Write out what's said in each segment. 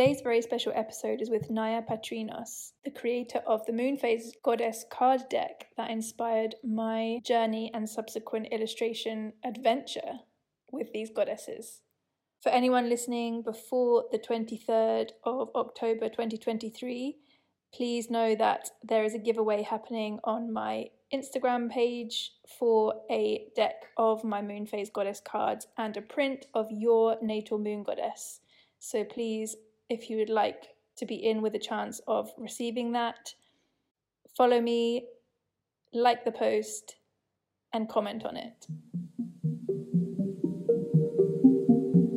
Today's very special episode is with Nya Patrinos, the creator of the Moonphase Goddess card deck that inspired my journey and subsequent illustration adventure with these goddesses. For anyone listening before the 23rd of October 2023, please know that there is a giveaway happening on my Instagram page for a deck of my Moonphase Goddess cards and a print of your natal moon goddess. So please, if you would like to be in with a chance of receiving that, follow me, like the post, and comment on it.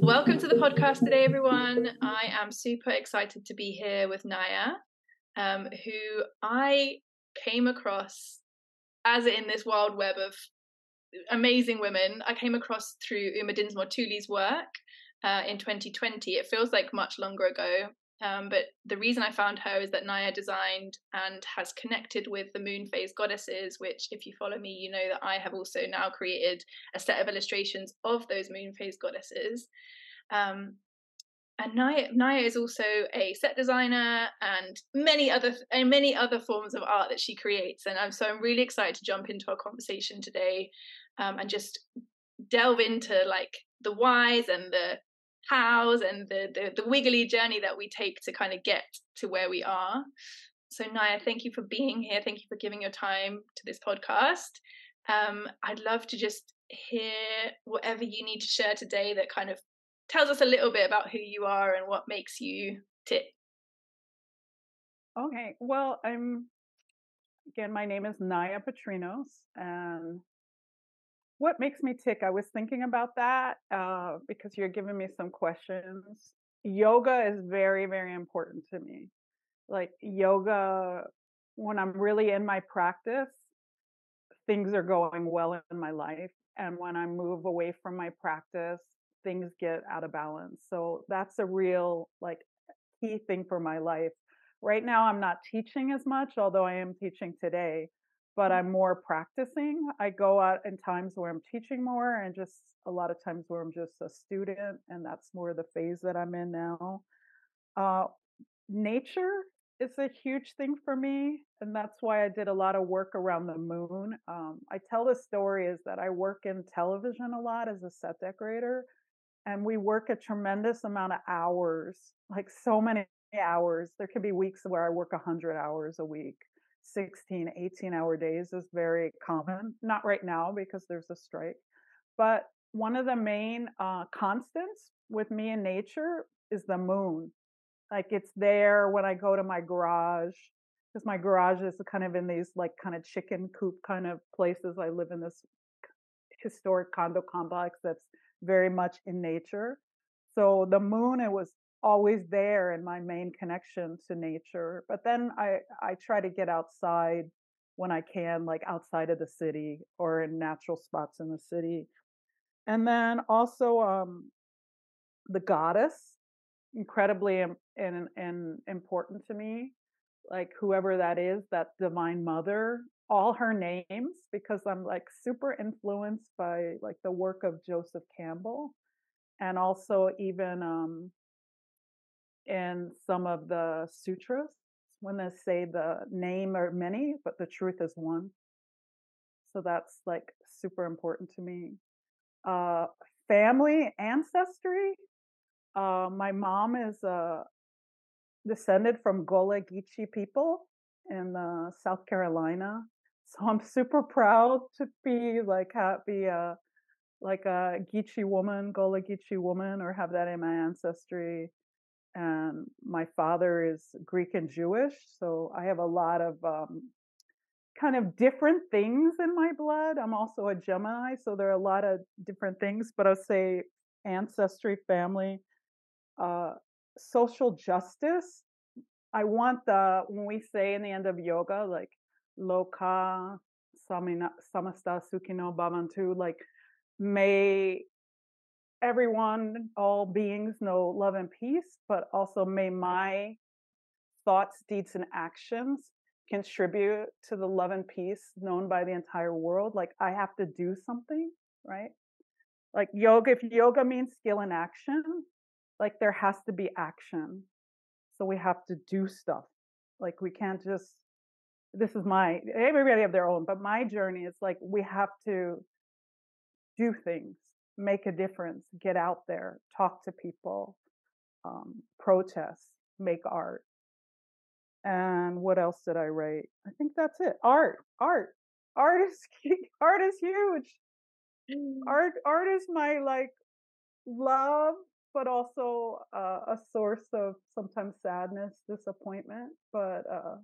Welcome to the podcast today, everyone. I am super excited to be here with Nya, um, who I came across as in this wild web of amazing women. I came across through Uma Dinsmore Tuli's work uh, in 2020. It feels like much longer ago, um, but the reason I found her is that Nya designed and has connected with the moon phase goddesses, which, if you follow me, you know that I have also now created a set of illustrations of those moon phase goddesses. Um, and Nya, Nya is also a set designer and many other and many other forms of art that she creates. And I'm so I'm really excited to jump into our conversation today um, and just delve into like the whys and the hows and the, the the wiggly journey that we take to kind of get to where we are. So Nya, thank you for being here. Thank you for giving your time to this podcast. Um, I'd love to just hear whatever you need to share today that kind of tells us a little bit about who you are and what makes you tick. Okay, well, I'm again, my name is Nya Patrinos, and what makes me tick? I was thinking about that uh, because you're giving me some questions. Yoga is very, very important to me. Like yoga, when I'm really in my practice, things are going well in my life. And when I move away from my practice, things get out of balance. So that's a real like key thing for my life. Right now I'm not teaching as much, although I am teaching today, but I'm more practicing. I go out in times where I'm teaching more and just a lot of times where I'm just a student and that's more the phase that I'm in now. Uh, nature is a huge thing for me and that's why i did a lot of work around the moon um, i tell the story is that i work in television a lot as a set decorator and we work a tremendous amount of hours, like so many hours. There can be weeks where I work 100 hours a week. 16, 18 hour days is very common. Not right now because there's a strike. But one of the main uh, constants with me in nature is the moon. Like it's there when I go to my garage, because my garage is kind of in these like kind of chicken coop kind of places. I live in this historic condo complex that's very much in nature. So the moon, it was always there in my main connection to nature. But then I, I try to get outside when I can, like outside of the city or in natural spots in the city. And then also um, the goddess, incredibly and, and important to me. Like whoever that is, that divine mother, all her names because I'm like super influenced by like the work of Joseph Campbell and also even um in some of the sutras when they say the name are many but the truth is one. So that's like super important to me. Uh family ancestry uh my mom is uh descended from Gullah Geechee people in uh, South Carolina. So I'm super proud to be like a like a Geechee woman, Gullah Geechee woman, or have that in my ancestry. And my father is Greek and Jewish, so I have a lot of um, kind of different things in my blood. I'm also a Gemini, so there are a lot of different things. But I'll say ancestry, family, uh, social justice. I want the when we say in the end of yoga, like Loka Samina, Samasta Sukhino Bhavantu, like may everyone, all beings know love and peace, but also may my thoughts, deeds, and actions contribute to the love and peace known by the entire world. Like I have to do something, right? Like yoga, if yoga means skill and action, like there has to be action. So we have to do stuff. Like we can't just this is my everybody have their own, but my journey is like we have to do things, make a difference, get out there, talk to people, um, protest, make art. And what else did I write? I think that's it. Art, art, art is art is huge. Mm. Art, art is my like love, but also uh, a source of sometimes sadness, disappointment. But uh,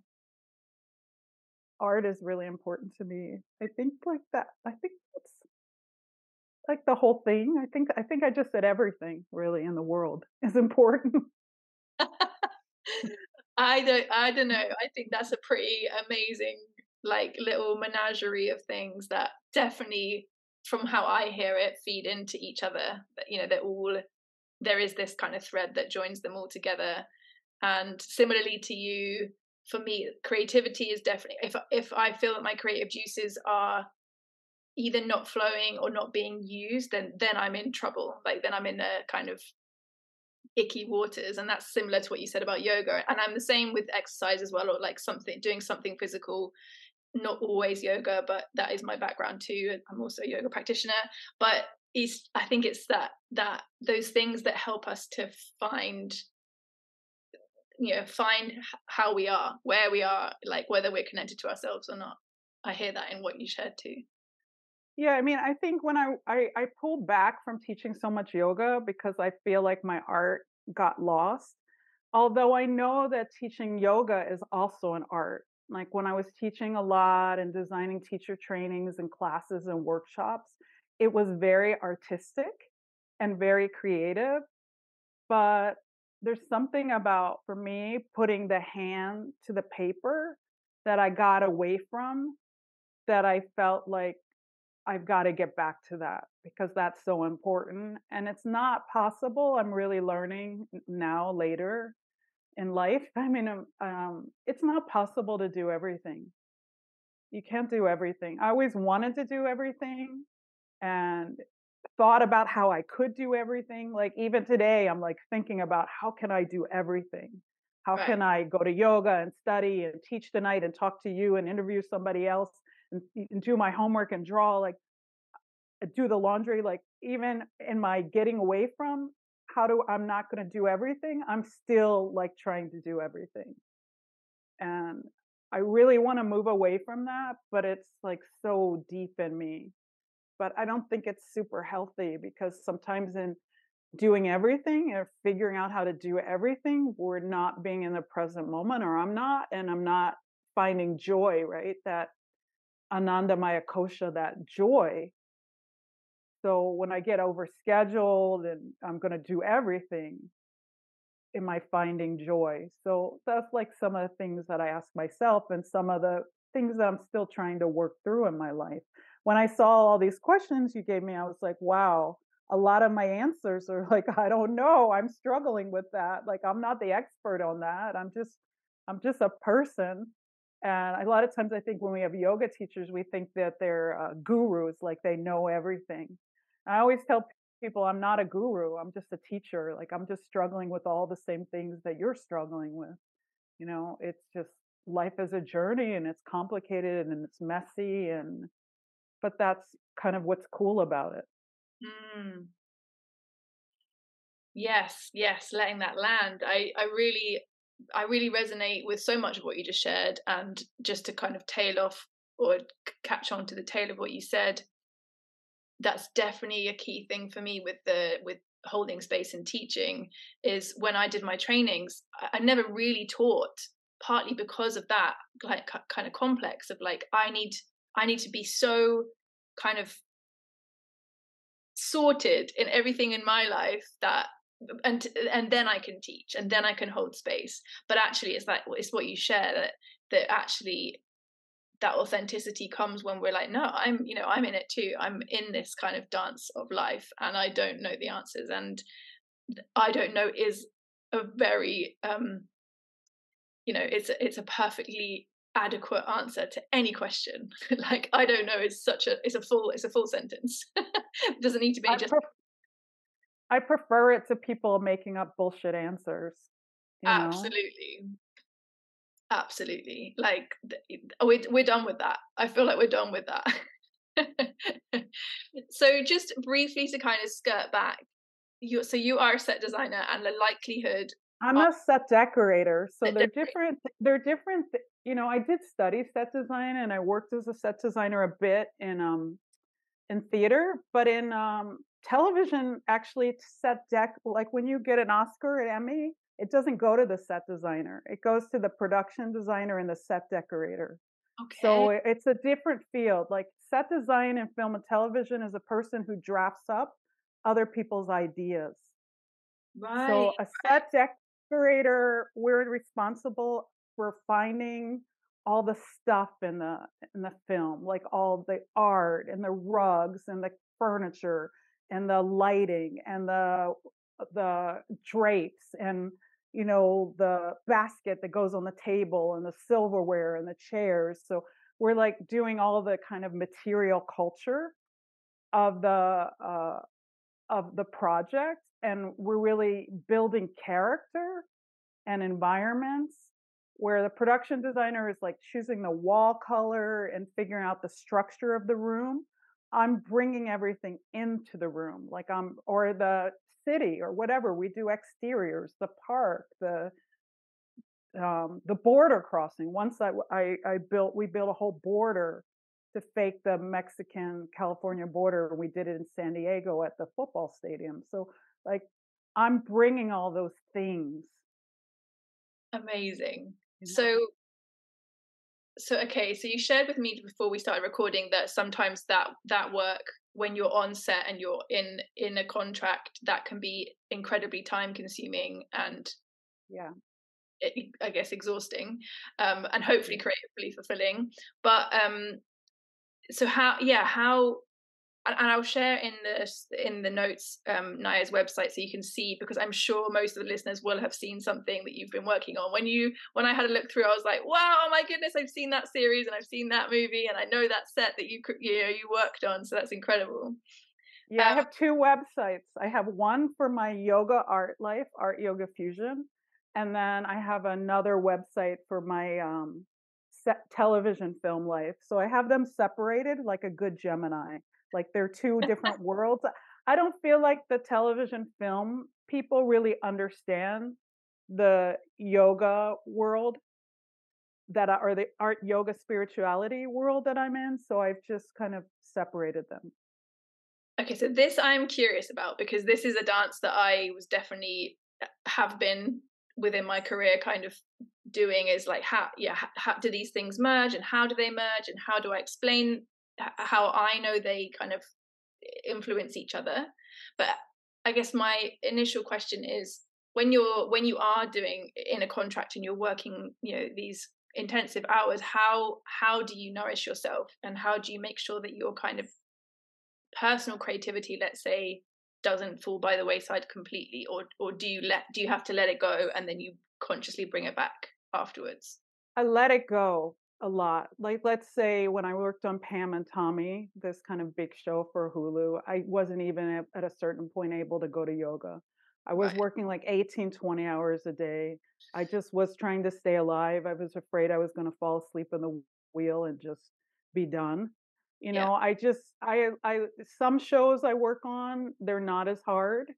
art is really important to me. I think like that. I think that's like the whole thing. I think I think I just said everything really in the world is important. I don't I don't know. I think that's a pretty amazing like little menagerie of things that definitely from how I hear it feed into each other. You know, they're all there is this kind of thread that joins them all together. And similarly to you, for me, creativity is definitely if if I feel that my creative juices are either not flowing or not being used, then then I'm in trouble. Like then I'm in a kind of icky waters and that's similar to what you said about yoga and i'm the same with exercise as well or like something doing something physical not always yoga but that is my background too i'm also a yoga practitioner but it's i think it's that that those things that help us to find you know find how we are where we are like whether we're connected to ourselves or not i hear that in what you shared too yeah, I mean, I think when I, I I pulled back from teaching so much yoga because I feel like my art got lost. Although I know that teaching yoga is also an art. Like when I was teaching a lot and designing teacher trainings and classes and workshops, it was very artistic and very creative. But there's something about for me putting the hand to the paper that I got away from that I felt like I've got to get back to that because that's so important. And it's not possible. I'm really learning now later in life. I mean, um, um, it's not possible to do everything. You can't do everything. I always wanted to do everything and thought about how I could do everything. Like even today, I'm like thinking about how can I do everything? How right. can I go to yoga and study and teach tonight and talk to you and interview somebody else and, and do my homework and draw like uh, do the laundry like even in my getting away from how do i'm not going to do everything i'm still like trying to do everything. And i really want to move away from that but it's like so deep in me. But i don't think it's super healthy because sometimes in doing everything or figuring out how to do everything we're not being in the present moment or i'm not and i'm not finding joy right that Ananda Maya Kosha, that joy. So when I get overscheduled and I'm going to do everything, am I finding joy? So that's like some of the things that I ask myself and some of the things that I'm still trying to work through in my life. When I saw all these questions you gave me, I was like, wow, a lot of my answers are like, I don't know. I'm struggling with that. Like I'm not the expert on that. I'm just I'm just a person and a lot of times, I think when we have yoga teachers, we think that they're uh, gurus, like they know everything. I always tell people, I'm not a guru. I'm just a teacher. Like I'm just struggling with all the same things that you're struggling with. You know, it's just life is a journey and it's complicated and it's messy and but that's kind of what's cool about it. Mm. Yes, yes, letting that land. I I really I really resonate with so much of what you just shared. And just to kind of tail off or catch on to the tail of what you said, that's definitely a key thing for me with the with holding space and teaching is when I did my trainings, I never really taught partly because of that like kind of complex of like I need I need to be so kind of sorted in everything in my life that and and then I can teach and then I can hold space. But actually, it's like it's what you share that that actually that authenticity comes when we're like, no, I'm you know I'm in it too. I'm in this kind of dance of life, and I don't know the answers, and I don't know is a very um you know it's it's a perfectly adequate answer to any question like i don't know it's such a it's a full it's a full sentence it doesn't need to be I just I prefer it to people making up bullshit answers. Absolutely. Know? Absolutely. Like we're we're done with that. I feel like we're done with that. so just briefly to kind of skirt back, you so you are a set designer and the likelihood I'm a set decorator. So they're different they're different you know, I did study set design and I worked as a set designer a bit in um in theater, but in um television actually set deck like when you get an Oscar at Emmy, it doesn't go to the set designer. It goes to the production designer and the set decorator. Okay. So it's a different field. Like set design in film and television is a person who drafts up other people's ideas. Right. So a set decorator, we're responsible for finding all the stuff in the in the film, like all the art and the rugs and the furniture and the lighting and the the drapes and you know the basket that goes on the table and the silverware and the chairs. So we're like doing all the kind of material culture of the uh, of the project and we're really building character and environments where the production designer is like choosing the wall color and figuring out the structure of the room i'm bringing everything into the room like i'm or the city or whatever we do exteriors the park the um, the border crossing. Once I, I i built we built a whole border to fake the mexican california border we did it in san diego at the football stadium. So like i'm bringing all those things amazing. so so okay so you shared with me before we started recording that sometimes that that work when you're on set and you're in in a contract that can be incredibly time consuming and yeah. it, i guess exhausting um and hopefully creatively fulfilling. But um so how yeah how and I'll share in the in the notes um, Nya's website so you can see because I'm sure most of the listeners will have seen something that you've been working on. When you when I had a look through, I was like, wow, oh my goodness, I've seen that series and I've seen that movie and I know that set that you you know you worked on. So that's incredible. Yeah, um, I have two websites. I have one for my yoga art life, Art Yoga Fusion, and then I have another website for my um, television film life. So I have them separated like a good Gemini. Like they're two different worlds. I don't feel like the television film people really understand the yoga world that are the art yoga spirituality world that I'm in. So I've just kind of separated them. Okay, so this I'm curious about because this is a dance that I was definitely uh, have been within my career kind of doing is like how yeah how do these things merge and how do they merge and how do I explain how I know they kind of influence each other. But I guess my initial question is when you're when you are doing in a contract and you're working, you know, these intensive hours, how how do you nourish yourself and how do you make sure that your kind of personal creativity, let's say, doesn't fall by the wayside completely or or do you let do you have to let it go and then you consciously bring it back afterwards? I let it go a lot. Like, let's say when I worked on Pam and Tommy, this kind of big show for Hulu, I wasn't even at a certain point able to go to yoga. I was right. working like 18, 20 hours a day. I just was trying to stay alive. I was afraid I was going to fall asleep in the wheel and just be done. You know, yeah. I just, I, I, some shows I work on, they're not as hard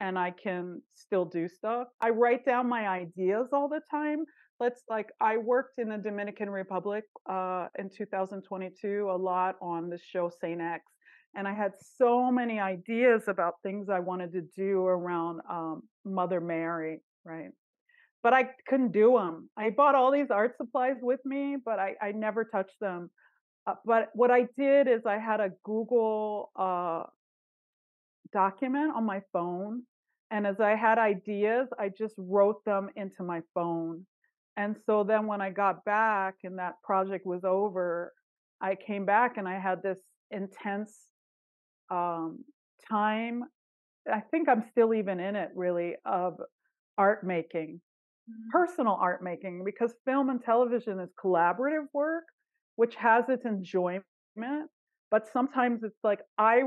and I can still do stuff. I write down my ideas all the time let's like I worked in the Dominican Republic uh, in 2022 a lot on the show Saint X, and I had so many ideas about things I wanted to do around um, Mother Mary, right? But I couldn't do them. I bought all these art supplies with me, but I, I never touched them. Uh, but what I did is I had a Google uh, document on my phone. And as I had ideas, I just wrote them into my phone. And so then when I got back and that project was over, I came back and I had this intense um, time. I think I'm still even in it really of art making, mm-hmm. personal art making, because film and television is collaborative work, which has its enjoyment. But sometimes it's like, I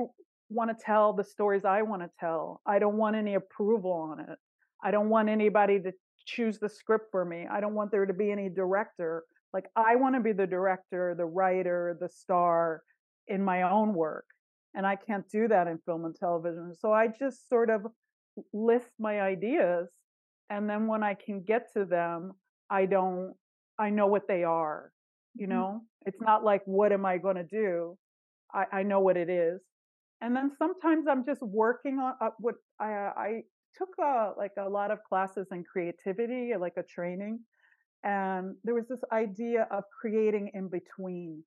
want to tell the stories I want to tell. I don't want any approval on it. I don't want anybody to choose the script for me. I don't want there to be any director. Like I want to be the director, the writer, the star in my own work. And I can't do that in film and television. So I just sort of list my ideas. And then when I can get to them, I don't, I know what they are. You mm-hmm. know, mm-hmm. it's not like, what am I going to do? I, I know what it is. And then sometimes I'm just working on uh, what I, I took a, like a lot of classes in creativity, like a training. And there was this idea of creating in between.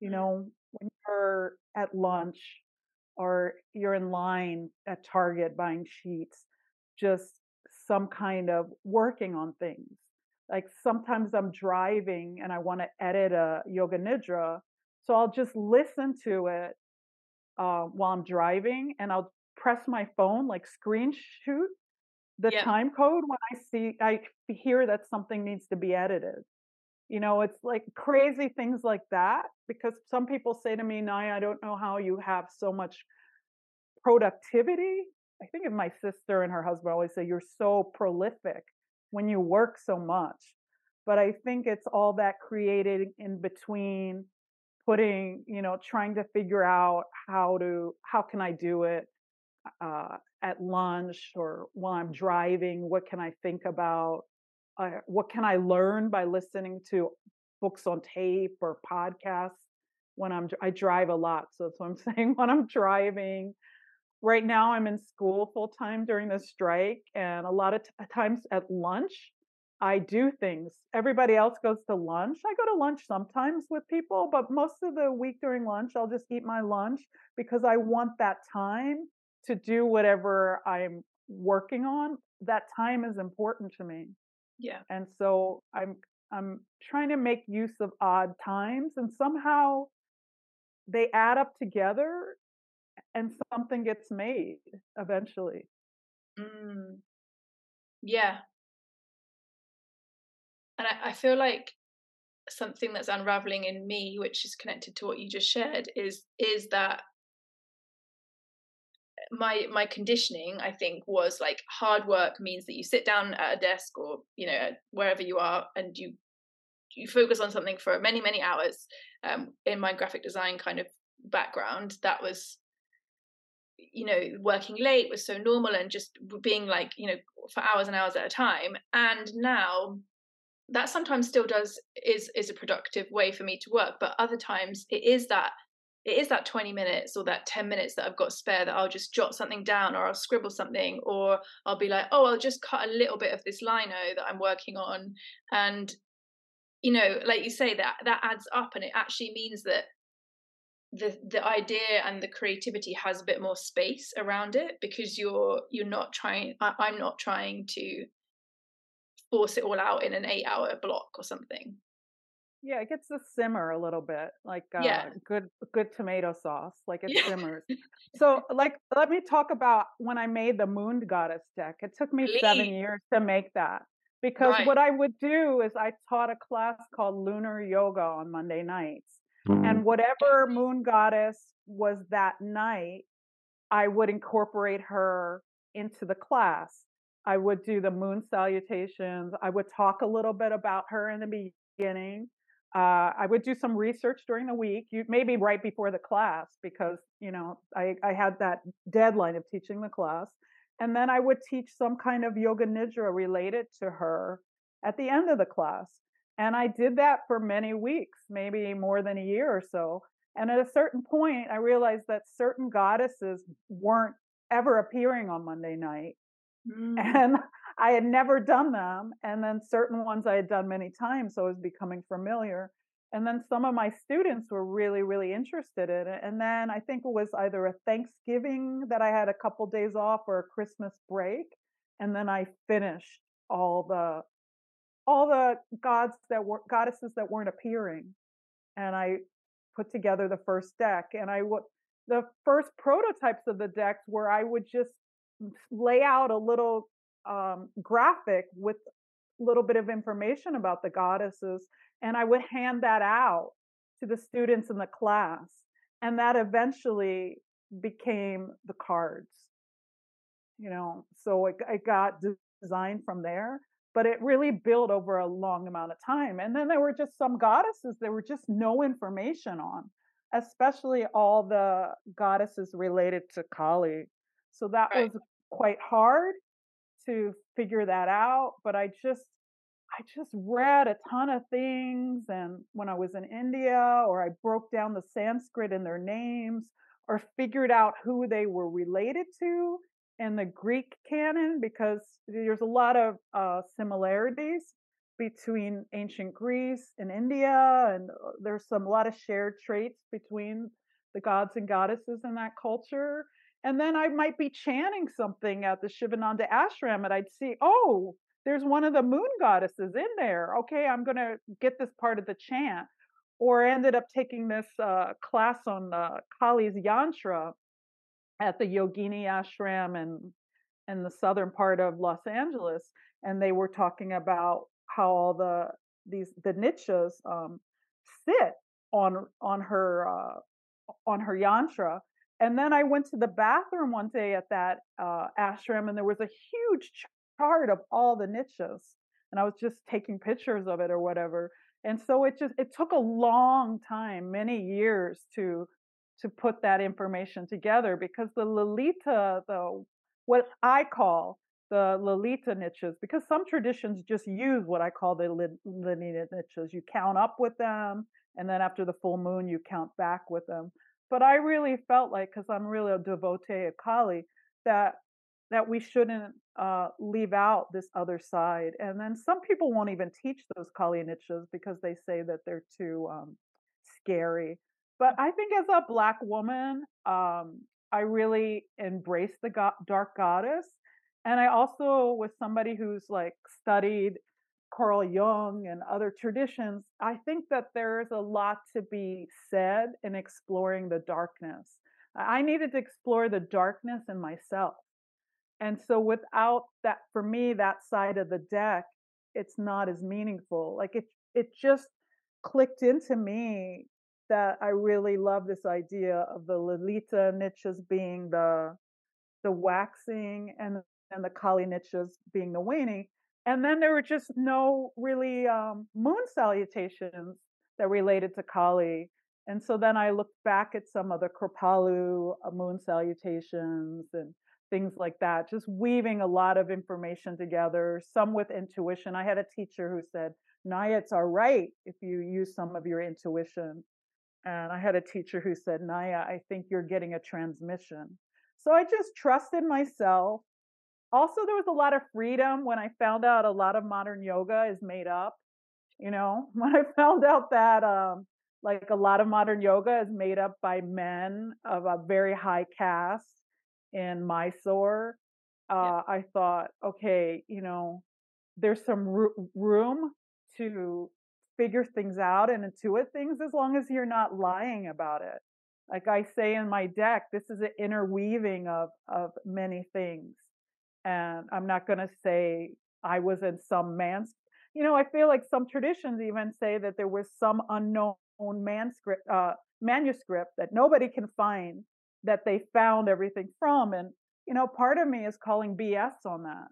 You mm. know, when you're at lunch or you're in line at Target buying sheets, just some kind of working on things. Like sometimes I'm driving and I want to edit a yoga nidra. So I'll just listen to it uh, while I'm driving and I'll press my phone, like screen shoot the time code when I see, I hear that something needs to be edited. You know, it's like crazy things like that because some people say to me, Nya, I don't know how you have so much productivity. I think of my sister and her husband always say, You're so prolific when you work so much. But I think it's all that created in between putting, you know, trying to figure out how to, how can I do it uh, at lunch or while I'm driving? What can I think about? Uh, what can I learn by listening to books on tape or podcasts when I'm I drive a lot, so that's what I'm saying. When I'm driving, right now I'm in school full time during the strike, and a lot of t- times at lunch I do things. Everybody else goes to lunch. I go to lunch sometimes with people, but most of the week during lunch, I'll just eat my lunch because I want that time to do whatever I'm working on. That time is important to me. Yeah. And so I'm I'm trying to make use of odd times and somehow they add up together and something gets made eventually. Mm. Yeah. And I, I feel like something that's unraveling in me, which is connected to what you just shared, is is that my my conditioning i think was like hard work means that you sit down at a desk or you know wherever you are and you you focus on something for many many hours um, in my graphic design kind of background that was you know working late was so normal and just being like you know for hours and hours at a time. And now that sometimes still does is is a productive way for me to work but other times it is that it is that 20 minutes or that 10 minutes that I've got spare that I'll just jot something down or I'll scribble something or I'll be like, oh, I'll just cut a little bit of this lino that I'm working on. And, you know, like you say, that that adds up and it actually means that the the idea and the creativity has a bit more space around it because you're you're not trying I, I'm not trying to force it all out in an eight hour block or something. Yeah, it gets to simmer a little bit, like uh, yeah. good good tomato sauce, like it simmers. So, like, let me talk about when I made the Moon Goddess deck. It took me Please. seven years to make that because right. what I would do is I taught a class called Lunar Yoga on Monday nights, mm-hmm. and whatever Moon Goddess was that night, I would incorporate her into the class. I would do the moon salutations. I would talk a little bit about her in the beginning uh, I would do some research during the week, you, maybe right before the class, because you know I, I had that deadline of teaching the class, and then I would teach some kind of yoga nidra related to her at the end of the class. And I did that for many weeks, maybe more than a year or so. And at a certain point, I realized that certain goddesses weren't ever appearing on Monday night. Mm. And I had never done them. And then certain ones I had done many times. So I was becoming familiar. And then some of my students were really, really interested in it. And then I think it was either a Thanksgiving that I had a couple days off or a Christmas break. And then I finished all the all the gods that were goddesses that weren't appearing. And I put together the first deck. And I would the first prototypes of the decks where I would just lay out a little um, graphic with a little bit of information about the goddesses, and I would hand that out to the students in the class, and that eventually became the cards. You know, so it, it got designed from there, but it really built over a long amount of time. And then there were just some goddesses there were just no information on, especially all the goddesses related to Kali. So that right. was quite hard to figure that out, but I just I just read a ton of things and when I was in India or I broke down the Sanskrit in their names or figured out who they were related to in the Greek canon because there's a lot of uh, similarities between ancient Greece and India, and uh, there's some a lot of shared traits between the gods and goddesses in that culture. And then I might be chanting something at the Shivananda ashram, and I'd see, oh, there's one of the moon goddesses in there. Okay, I'm going to get this part of the chant. Or ended up taking this uh, class on uh, Kali's yantra at the Yogini ashram and in the southern part of Los Angeles, and they were talking about how all the these the Nityas um, sit on on her uh, on her yantra. And then I went to the bathroom one day at that uh, ashram, and there was a huge chart of all the Nityas, and I was just taking pictures of it or whatever. And so it just it took a long time, many years to to put that information together because the Lalita, the what I call the Lalita Nityas, because some traditions just use what I call the Lalita Nityas. You count up with them, and then after the full moon, you count back with them. But I really felt like, because I'm really a devotee of Kali, that that we shouldn't uh, leave out this other side. And then some people won't even teach those Kali Nityas because they say that they're too um, scary. But I think as a black woman, um, I really embrace the go- dark goddess. And I also was somebody who's like studied Carl Jung and other traditions. I think that there's a lot to be said in exploring the darkness. I needed to explore the darkness in myself. And so without that, for me, that side of the deck, it's not as meaningful. Like it, it just clicked into me that I really love this idea of the Lalita Nityas being the the waxing and and the Kali Nityas being the waning. And then there were just no really um, moon salutations that related to Kali. And so then I looked back at some of the Kripalu uh, moon salutations and things like that, just weaving a lot of information together, some with intuition. I had a teacher who said, Nya, it's all right if you use some of your intuition. And I had a teacher who said, Nya, I think you're getting a transmission. So I just trusted myself. Also, there was a lot of freedom when I found out a lot of modern yoga is made up. You know, when I found out that um, like a lot of modern yoga is made up by men of a very high caste in Mysore, uh, yeah. I thought, okay, you know, there's some room to figure things out and intuit things as long as you're not lying about it. Like I say in my deck, this is an interweaving of of many things. And I'm not going to say I was in some man's, you know, I feel like some traditions even say that there was some unknown manuscript, uh, manuscript that nobody can find that they found everything from. And, you know, part of me is calling BS on that.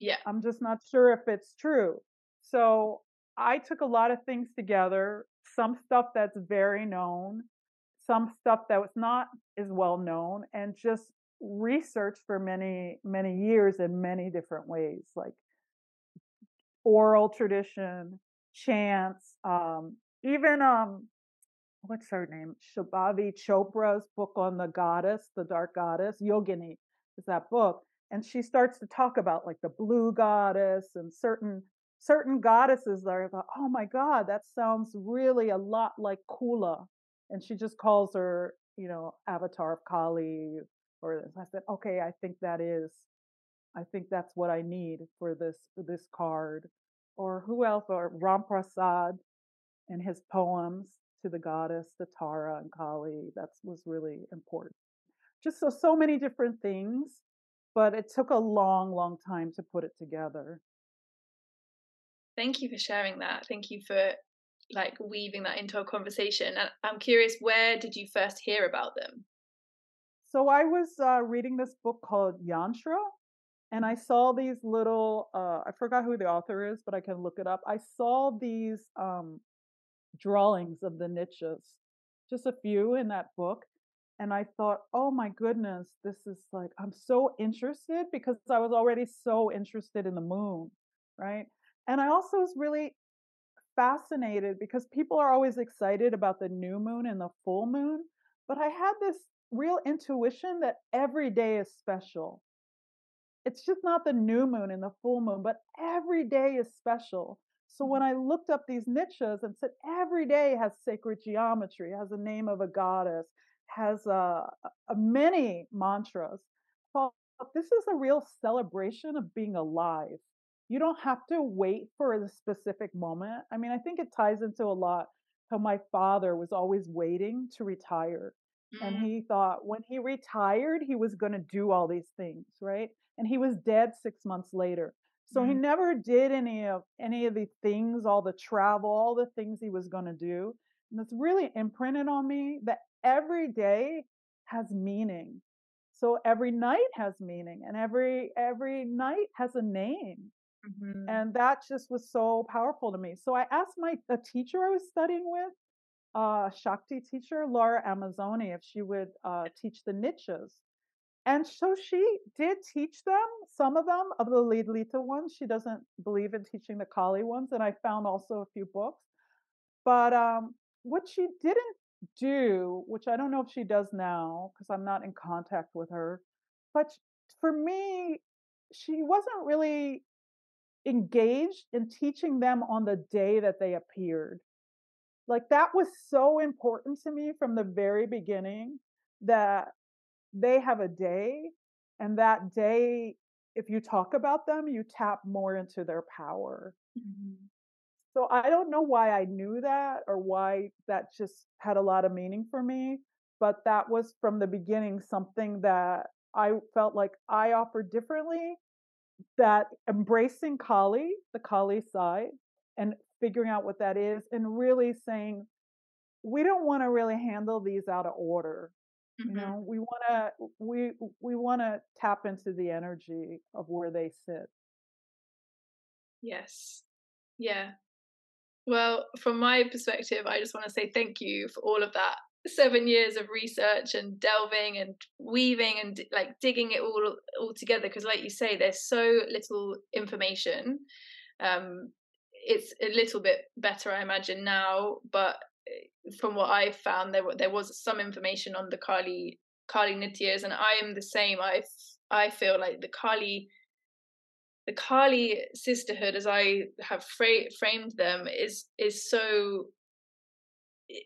Yeah. I'm just not sure if it's true. So I took a lot of things together, some stuff that's very known, some stuff that was not as well known, and just researched for many, many years in many different ways, like oral tradition, chants, um, even um, what's her name? Shambhavi Chopra's book on the goddess, the dark goddess, Yogini is that book. And she starts to talk about like the blue goddess and certain certain goddesses that I thought, oh my God, that sounds really a lot like Kula. And she just calls her, you know, avatar of Kali. Or I said, okay, I think that is, I think that's what I need for this this card. Or who else? Or Ram Prasad and his poems to the goddess, the Tara and Kali. That was really important. Just so so many different things, but it took a long, long time to put it together. Thank you for sharing that. Thank you for like weaving that into a conversation. And I'm curious, where did you first hear about them? So I was uh, reading this book called Yantra and I saw these little uh, I forgot who the author is, but I can look it up. I saw these um, drawings of the Nityas, just a few in that book. And I thought, oh my goodness, this is like, I'm so interested because I was already so interested in the moon, right? And I also was really fascinated because people are always excited about the new moon and the full moon. But I had this real intuition that every day is special it's just not the new moon and the full moon, but every day is special. So when mm-hmm. I looked up these Nityas and said every day has sacred geometry, has a name of a goddess, has a, a many mantras, well, this is a real celebration of being alive. You don't have to wait for a specific moment. I mean, I think it ties into a lot how my father was always waiting to retire. And he thought when he retired, he was going to do all these things, right? and he was dead six months later. So mm-hmm. he never did any of any of the things, all the travel, all the things he was going to do. And it's really imprinted on me that every day has meaning. So every night has meaning, and every every night has a name. Mm-hmm. And that just was so powerful to me. So I asked my the teacher I was studying with, uh, Shakti teacher Laura Amazzone, if she would uh, teach the Nityas. And so she did teach them, some of them, of the Lalita ones. She doesn't believe in teaching the Kali ones. And I found also a few books. But um, what she didn't do, which I don't know if she does now, because I'm not in contact with her, but for me, she wasn't really engaged in teaching them on the day that they appeared. Like that was so important to me from the very beginning that they have a day and that day if you talk about them you tap more into their power mm-hmm. so i don't know why i knew that or why that just had a lot of meaning for me but that was from the beginning something that i felt like i offered differently that embracing kali the kali side and figuring out what that is and really saying we don't want to really handle these out of order Mm-hmm. You know, we want to we we want to tap into the energy of where they sit. Yes. Yeah. Well, from my perspective, I just want to say thank you for all of that seven years of research and delving and weaving and like digging it all all together because like you say there's so little information um it's a little bit better i imagine now but eh, from what I found, there there was some information on the Kali Kali Nityas, and I am the same. I I feel like the Kali the Kali sisterhood, as I have fra- framed them, is is so. It,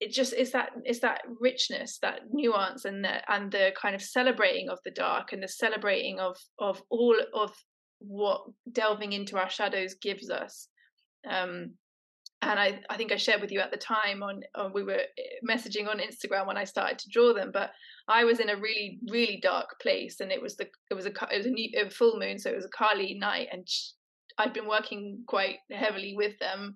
it just is that is that richness, that nuance, and the and the kind of celebrating of the dark and the celebrating of of all of what delving into our shadows gives us. Um, and I, I think I shared with you at the time on, on, we were eh, messaging on Instagram when I started to draw them, but I was in a really really dark place, and it was the it was a it was a, new, a full moon, so it was a Kali night, and she, I'd been working quite heavily with them,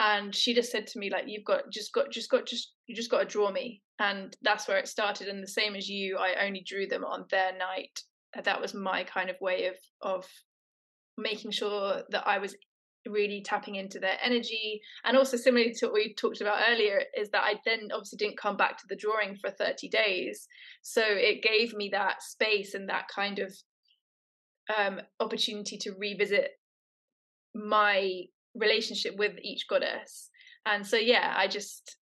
and she just said to me like you've got just got just got just you just got to draw me, and that's where it started. And the same as you, I only drew them on their night. That was my kind of way of of making sure that I was really tapping into their energy. And also similarly to what we talked about earlier is that i then obviously didn't come back to the drawing for 30 days. So it gave me that space and that kind of um, opportunity to revisit my relationship with each goddess. And so yeah i just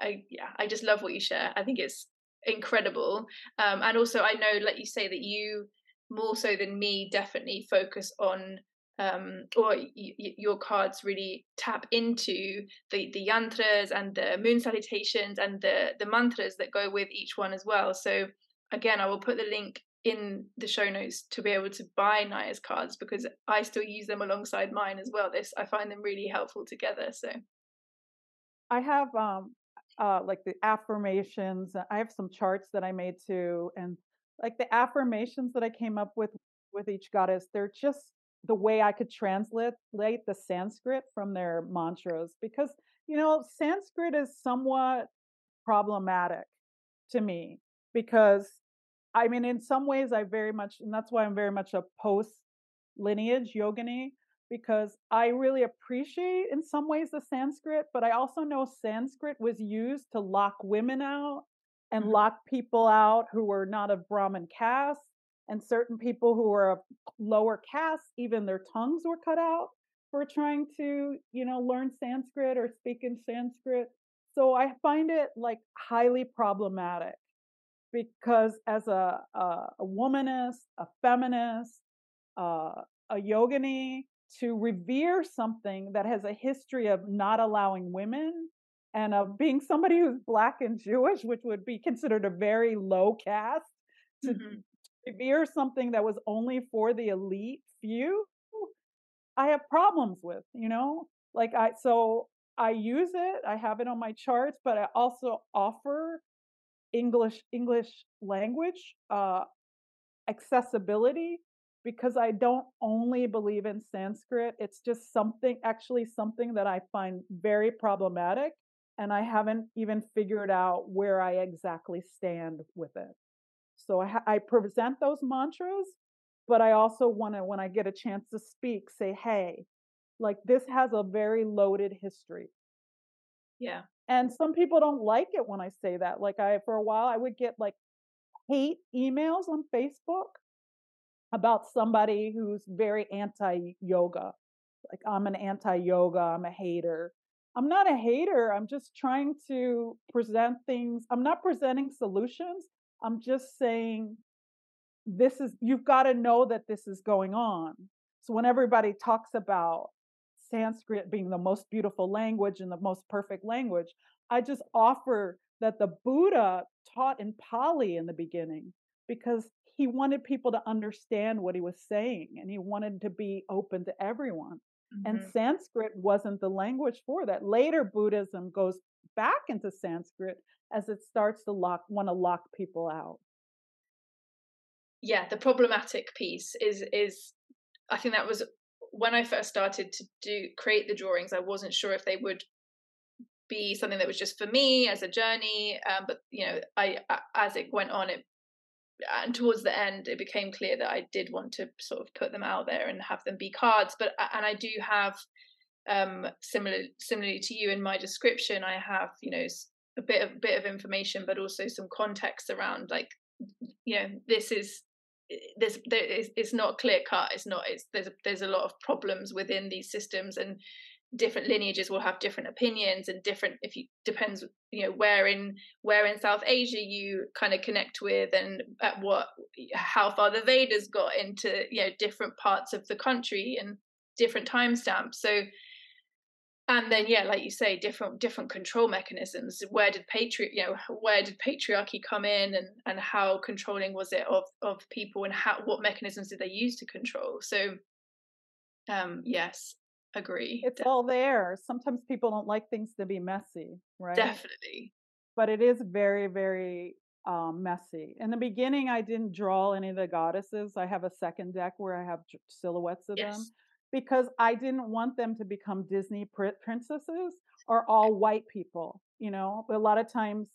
i yeah i just love what you share. I think it's incredible um, and also i know like you say that you more so than me definitely focus on um, or y- y- your cards really tap into the, the yantras and the moon salutations and the, the mantras that go with each one as well. So again, I will put the link in the show notes to be able to buy Nya's cards because I still use them alongside mine as well. This I find them really helpful together. So I have um uh like the affirmations. I have some charts that I made too, and like the affirmations that I came up with with each goddess, they're just the way I could translate the Sanskrit from their mantras because you know Sanskrit is somewhat problematic to me because I mean, in some ways, I very much, and that's why I'm very much a post lineage yogini because I really appreciate in some ways the Sanskrit, but I also know Sanskrit was used to lock women out and mm-hmm. lock people out who were not of Brahmin caste and certain people who were of lower caste, even their tongues were cut out for trying to, you know, learn Sanskrit or speak in Sanskrit. So I find it like highly problematic because as a, a, a womanist, a feminist, uh, a yogini, to revere something that has a history of not allowing women and of being somebody who's black and Jewish, which would be considered a very low caste, to mm-hmm. revere something that was only for the elite few, I have problems with, you know? Like I so I use it, I have it on my charts, but I also offer English English language uh accessibility because I don't only believe in Sanskrit. It's just something, actually, something that I find very problematic. And I haven't even figured out where I exactly stand with it. So I, I present those mantras, but I also want to, when I get a chance to speak, say, hey, like this has a very loaded history. Yeah. And some people don't like it when I say that. Like I, for a while, I would get like hate emails on Facebook about somebody who's very anti yoga. Like, I'm an anti yoga, I'm a hater. I'm not a hater. I'm just trying to present things. I'm not presenting solutions. I'm just saying this is, you've got to know that this is going on. So when everybody talks about Sanskrit being the most beautiful language and the most perfect language, I just offer that the Buddha taught in Pali in the beginning because he wanted people to understand what he was saying and he wanted to be open to everyone. Mm-hmm. And Sanskrit wasn't the language for that. Later, Buddhism goes back into Sanskrit as it starts to lock, want to lock people out. Yeah, the problematic piece is is I think that was when I first started to do create the drawings. I wasn't sure if they would be something that was just for me as a journey, um, but you know, I as it went on, it and towards the end it became clear that I did want to sort of put them out there and have them be cards but and I do have um similar similarly to you in my description I have you know a bit of bit of information but also some context around like you know this is there's it's not clear cut it's not it's there's there's a lot of problems within these systems and different lineages will have different opinions and different if you depends you know where in where in south asia you kind of connect with and at what how far the vedas got into you know different parts of the country and different timestamps so and then yeah like you say different different control mechanisms. Where did patri you know where did patriarchy come in and and how controlling was it of of people and how what mechanisms did they use to control? So um yes agree it's definitely. all there. Sometimes people don't like things to be messy right? Definitely. But it is very very um, messy. In the beginning i didn't draw any of the goddesses. I have a second deck where i have silhouettes of yes. them because i didn't want them to become disney princesses or all white people you know? A lot of times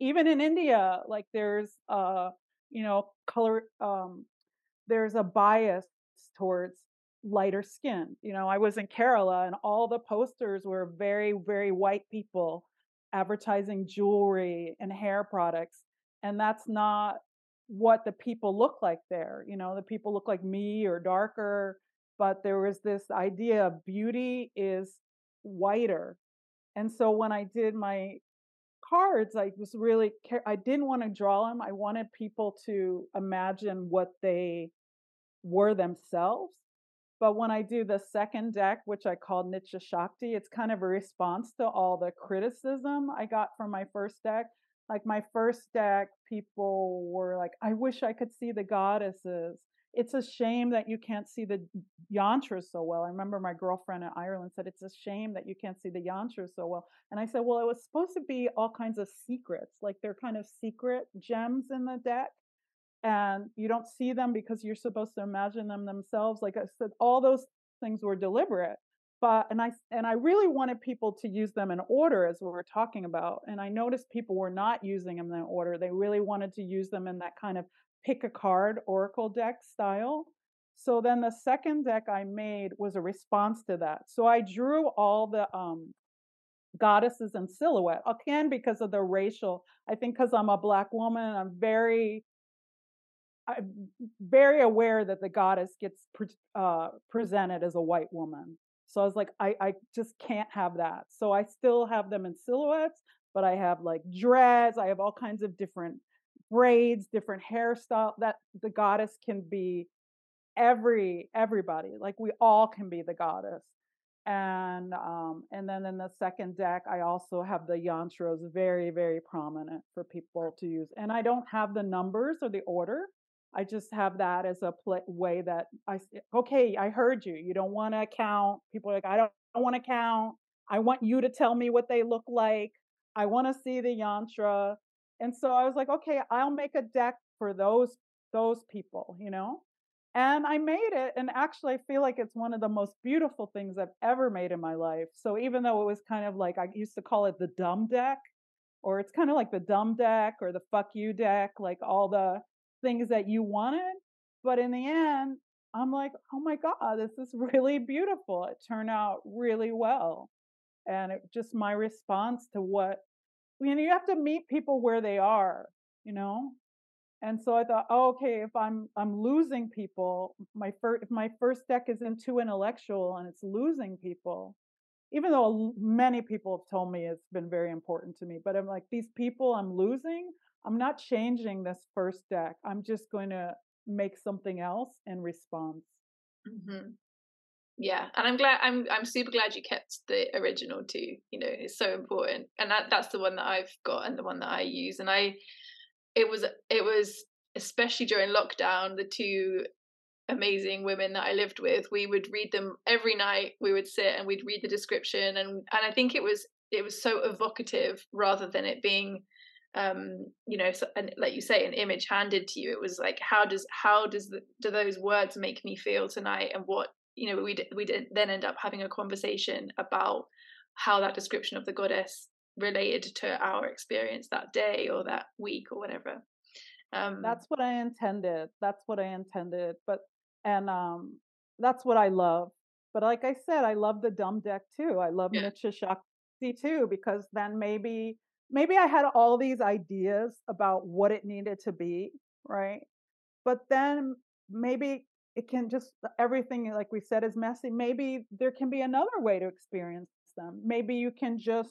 even in india like there's uh you know color um there's a bias towards lighter skin. You know, I was in Kerala and all the posters were very, very white people advertising jewelry and hair products. And that's not what the people look like there. You know, the people look like me or darker, but there was this idea of beauty is whiter. And so when I did my cards, I was really, I didn't want to draw them. I wanted people to imagine what they were themselves but when I do the second deck, which I call Nitya Shakti, it's kind of a response to all the criticism I got from my first deck. Like my first deck, people were like, I wish I could see the goddesses. It's a shame that you can't see the yantras so well. I remember my girlfriend in Ireland said, It's a shame that you can't see the yantras so well. And I said, Well, it was supposed to be all kinds of secrets, like they're kind of secret gems in the deck and you don't see them because you're supposed to imagine them themselves like i said all those things were deliberate but and i and i really wanted people to use them in order as we were talking about and i noticed people were not using them in order they really wanted to use them in that kind of pick a card oracle deck style. So then the second deck I made was a response to that. So I drew all the um, goddesses in silhouette again because of the racial. I think because I'm a black woman, I'm very I'm very aware that the goddess gets pre- uh, presented as a white woman. So I was like, I, I just can't have that. So I still have them in silhouettes, but I have like dreads. I have all kinds of different braids, different hairstyle that the goddess can be every everybody. Like we all can be the goddess. And um, and then in the second deck, I also have the yantras very, very prominent for people to use. And I don't have the numbers or the order. I just have that as a way that I okay, I heard you. You don't want to count. People are like, I don't, don't want to count. I want you to tell me what they look like. I want to see the yantra. And so I was like, okay, I'll make a deck for those those people, you know. And I made it, and actually, I feel like it's one of the most beautiful things I've ever made in my life. So even though it was kind of like I used to call it the dumb deck, or it's kind of like the dumb deck or the fuck you deck, like all the things that you wanted. But in the end, I'm like, oh my God, this is really beautiful. It turned out really well. And it just my response to what, you know, you have to meet people where they are, you know? And so I thought, oh, okay, if I'm I'm losing people, my first if my first deck is into intellectual and it's losing people, even though many people have told me it's been very important to me, but I'm like these people I'm losing, I'm not changing this first deck. I'm just going to make something else in response. Mm-hmm. Yeah, and I'm glad. I'm I'm super glad you kept the original too. You know, it's so important, and that that's the one that I've got and the one that I use. And I, it was it was especially during lockdown. The two amazing women that I lived with, we would read them every night. We would sit and we'd read the description, and and I think it was it was so evocative rather than it being um you know so, and like you say an image handed to you it was like how does how does the, do those words make me feel tonight and what you know we we then end up having a conversation about how that description of the goddess related to our experience that day or that week or whatever um that's what i intended that's what i intended but and um that's what i love but like i said i love the dumb deck too i love yeah. Nitya Shakti too because then maybe maybe I had all these ideas about what it needed to be, right? But then maybe it can just uh, everything like we said is messy. Maybe there can be another way to experience them. Maybe you can just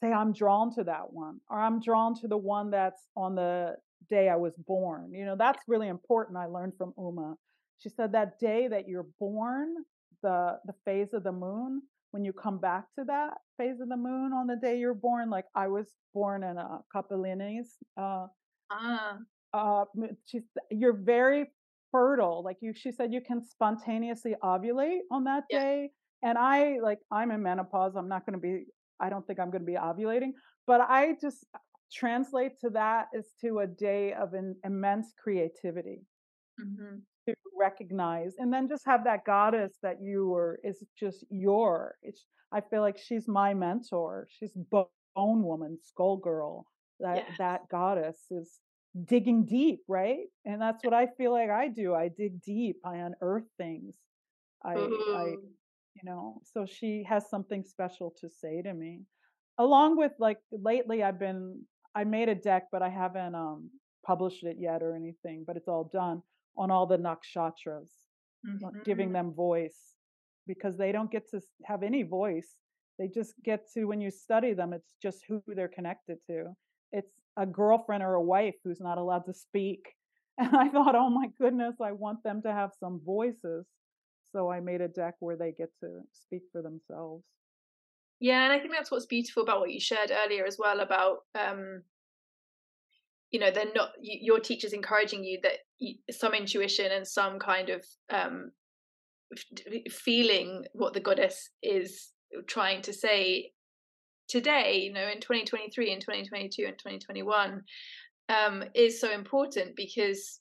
say I'm drawn to that one or I'm drawn to the one that's on the day I was born. You know, that's really important I learned from Uma. She said that day that you're born, the the phase of the moon, when you come back to that phase of the moon on the day you're born, like I was born in a Kapalinis, uh, ah. uh, she's, you're very fertile. Like you, she said, you can spontaneously ovulate on that yeah. day. And I, like, I'm in menopause. I'm not going to be, I don't think I'm going to be ovulating, but I just translate to that as to a day of an immense creativity. Mm-hmm to recognize and then just have that goddess that you were is just your it's i feel like she's my mentor she's bone woman skull girl that yes. that goddess is digging deep right? And that's what i feel like i do i dig deep i unearth things i i you know so she has something special to say to me. Along with like lately i've been i made a deck but i haven't um published it yet or anything but it's all done on all the nakshatras, mm-hmm. giving them voice because they don't get to have any voice. They just get to, when you study them, it's just who they're connected to. It's a girlfriend or a wife who's not allowed to speak. And I thought, oh my goodness, I want them to have some voices. So I made a deck where they get to speak for themselves. Yeah, and I think that's what's beautiful about what you shared earlier as well about um, you know they're not your teachers encouraging you that some intuition and some kind of um, feeling what the goddess is trying to say today you know in 2023 and 2022 and 2021 um, is so important because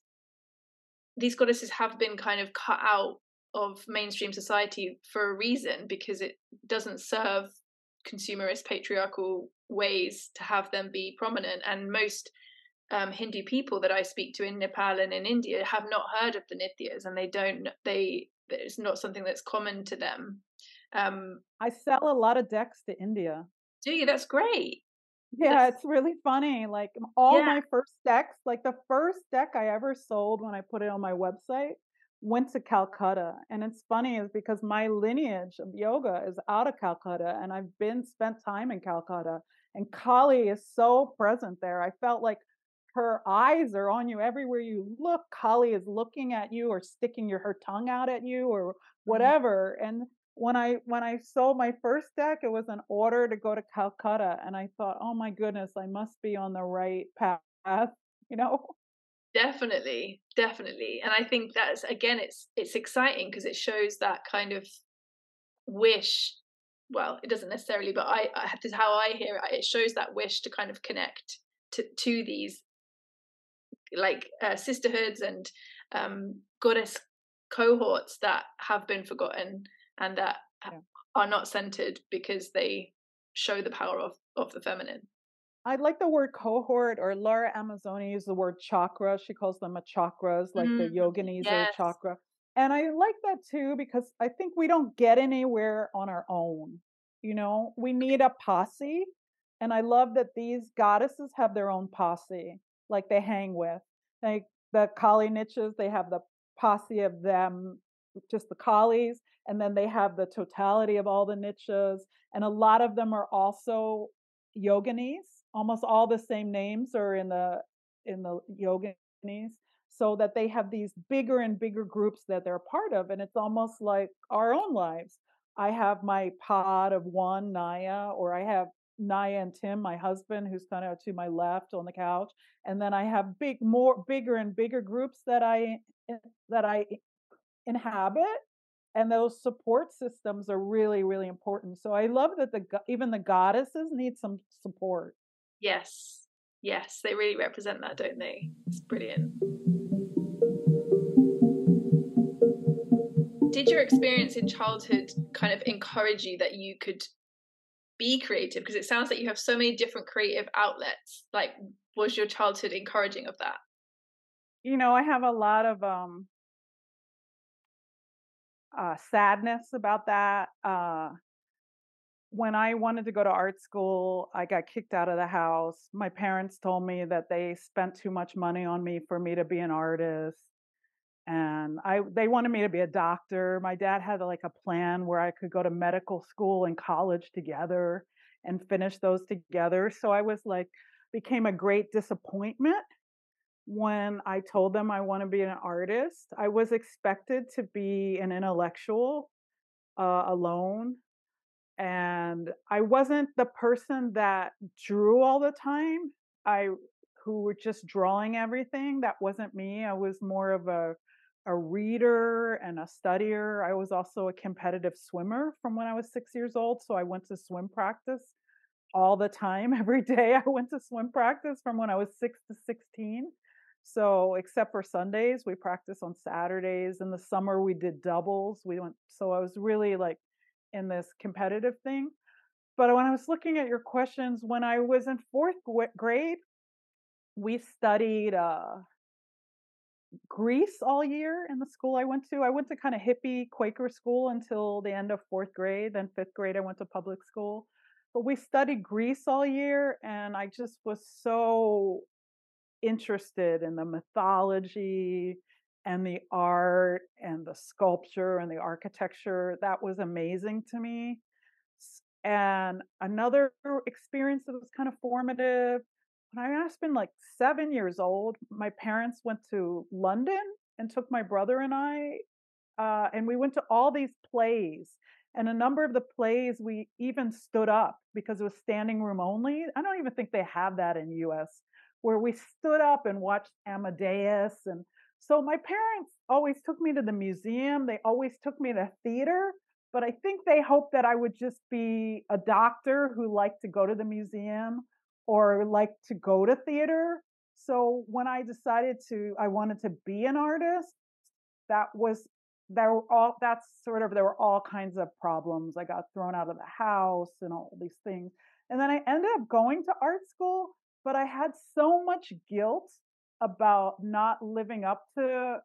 these goddesses have been kind of cut out of mainstream society for a reason because it doesn't serve consumerist patriarchal ways to have them be prominent and most um, Hindu people that I speak to in Nepal and in India have not heard of the Nityas, and they don't. They it's not something that's common to them. Um, I sell a lot of decks to India. Do you? That's great. Yeah, that's... it's really funny. Like all yeah. my first decks, like the first deck I ever sold when I put it on my website went to Calcutta. And it's funny is because my lineage of yoga is out of Calcutta and I've been spent time in Calcutta and Kali is so present there. I felt like her eyes are on you everywhere you look. Kali is looking at you or sticking your, her tongue out at you or mm-hmm. whatever. Mm-hmm. And when I when I sold my first deck, it was an order to go to Calcutta, and I thought, oh my goodness, I must be on the right path. You know. Definitely, definitely, and I think that's again, it's it's exciting because it shows that kind of wish. Well, it doesn't necessarily, but I, I this is how I hear it. It shows that wish to kind of connect to to these like uh, sisterhoods and um, goddess cohorts that have been forgotten and that yeah. are not centered because they show the power of of the feminine. I like the word cohort, or Laura Amazzone used the word chakra. She calls them a chakras, like mm, the yoginis yes. or chakra. And I like that too because I think we don't get anywhere on our own. You know, we need a posse. And I love that these goddesses have their own posse, like they hang with. Like the Kali Nityas, they have the posse of them, just the Kalis, and then they have the totality of all the Nityas. And a lot of them are also yoginis. Almost all the same names are in the in the yoginis so that they have these bigger and bigger groups that they're part of and it's almost like our own lives i have my pod of one Nya or i have Nya and Tim, my husband, who's kind of to my left on the couch, and then I have big, more bigger and bigger groups that I eh, that I inhabit, and those support systems are really, really important. So I love that the even the goddesses need some support. Yes, yes, they really represent that, don't they? It's brilliant. Did your experience in childhood kind of encourage you that you could be creative because it sounds like you have so many different creative outlets. Like was your childhood encouraging of that? You know i have a lot of um uh sadness about that uh when i wanted to go to art school i got kicked out of the house. My parents told me that they spent too much money on me for me to be an artist and I they wanted me to be a doctor. My dad had like a plan where I could go to medical school and college together and finish those together. So I was like became a great disappointment when I told them I want to be an artist. I was expected to be an intellectual uh, alone. And I wasn't the person that drew all the time. I who were just drawing everything. That wasn't me. I was more of a a reader and a studier. I was also a competitive swimmer from when I was six years old. So I went to swim practice all the time. Every day I went to swim practice from when I was six to 16. So, except for Sundays, we practice on Saturdays. In the summer, we did doubles. We went, so I was really like in this competitive thing. But when I was looking at your questions, when I was in fourth grade, we studied uh, Greece all year in the school I went to. I went to kind of hippie Quaker school until the end of fourth grade. Then fifth grade, I went to public school. But we studied Greece all year, and I just was so interested in the mythology and the art and the sculpture and the architecture. That was amazing to me. And another experience that was kind of formative when I must been like seven years old, my parents went to London and took my brother and I, uh, and we went to all these plays. And a number of the plays we even stood up because it was standing room only. I don't even think they have that in US, where we stood up and watched Amadeus. And so my parents always took me to the museum. They always took me to theater, but I think they hoped that I would just be a doctor who liked to go to the museum or like to go to theater. So when I decided to, I wanted to be an artist, that was there were all that's sort of there were all kinds of problems. I got thrown out of the house and all these things. And then I ended up going to art school, but I had so much guilt about not living up to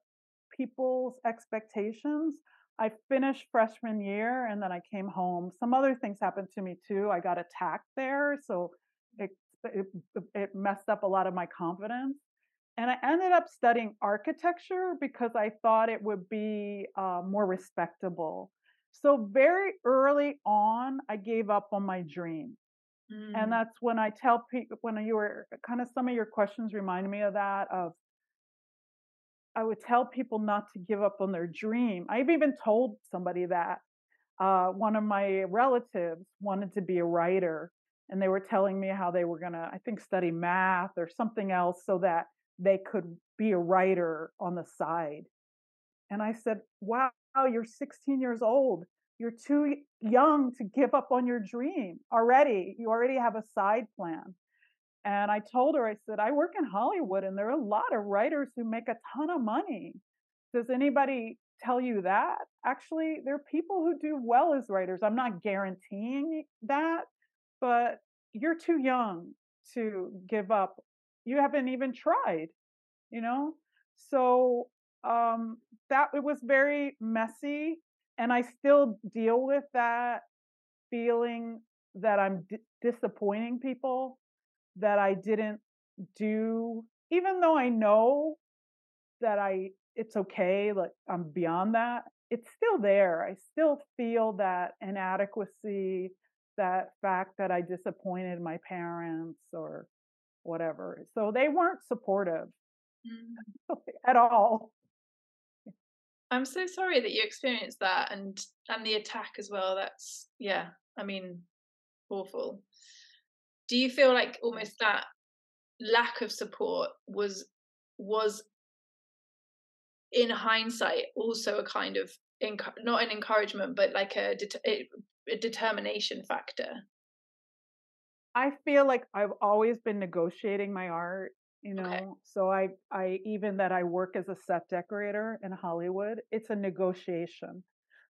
people's expectations. I finished freshman year and then I came home. Some other things happened to me too. I got attacked there, so it, it, it messed up a lot of my confidence. And I ended up studying architecture because I thought it would be uh, more respectable. So very early on, I gave up on my dream. Mm. And that's when I tell people, when you were kind of some of your questions remind me of that, of I would tell people not to give up on their dream. I've even told somebody that. Uh, one of my relatives wanted to be a writer, and they were telling me how they were going to, I think, study math or something else so that they could be a writer on the side. And I said, Wow, you're 16 years old. You're too young to give up on your dream already. You already have a side plan. And I told her, I said, I work in Hollywood and there are a lot of writers who make a ton of money. Does anybody tell you that? Actually, there are people who do well as writers. I'm not guaranteeing that, but you're too young to give up. You haven't even tried, you know? So um, that it was very messy. And I still deal with that feeling that I'm d- disappointing people that I didn't do, even though I know that I it's okay, like I'm beyond that, it's still there. I still feel that inadequacy, that fact that I disappointed my parents or whatever. So they weren't supportive mm. at all. I'm so sorry that you experienced that and and the attack as well. That's yeah, I mean, awful do you feel like almost that lack of support was was in hindsight also a kind of not an encouragement but like a, det- a determination factor i feel like i've always been negotiating my art you know okay. so i i even that i work as a set decorator in hollywood it's a negotiation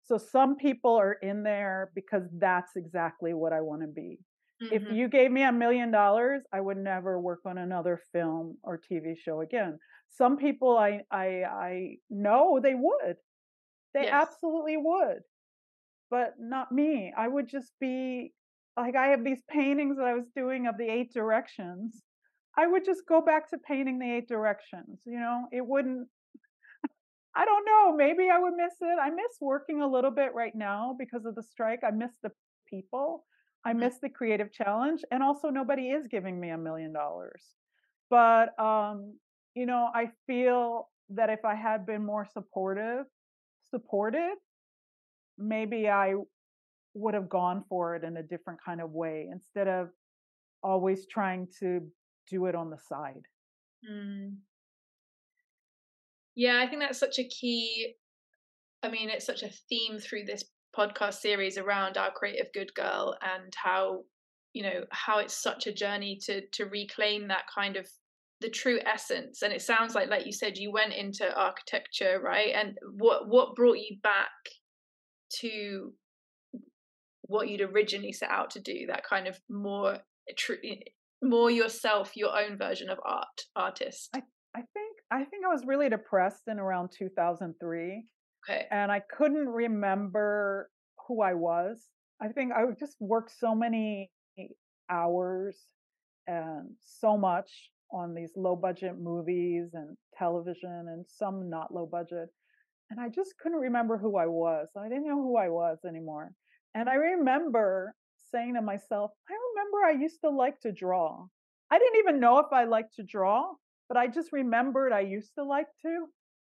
so some people are in there because that's exactly what i want to be Mm-hmm. If you gave me a million dollars, I would never work on another film or TV show again. Some people I I I know they would. They yes. absolutely would. But not me. I would just be like I have these paintings that I was doing of the eight directions. I would just go back to painting the eight directions, you know? It wouldn't I don't know, maybe I would miss it. I miss working a little bit right now because of the strike. I miss the people I mm-hmm. miss the creative challenge. And also, nobody is giving me a million dollars. But, um, you know, I feel that if I had been more supportive, supported, maybe I would have gone for it in a different kind of way instead of always trying to do it on the side. Mm. Yeah, I think that's such a key. I mean, it's such a theme through this podcast series around our creative good girl and how you know how it's such a journey to to reclaim that kind of the true essence and it sounds like like you said you went into architecture right and what what brought you back to what you'd originally set out to do that kind of more true more yourself your own version of art artist i i think i think i was really depressed in around 2003 Okay. And I couldn't remember who I was. I think I just worked so many hours and so much on these low budget movies and television and some not low budget. And I just couldn't remember who I was. I didn't know who I was anymore. And I remember saying to myself, I remember I used to like to draw. I didn't even know if I liked to draw, but I just remembered I used to like to.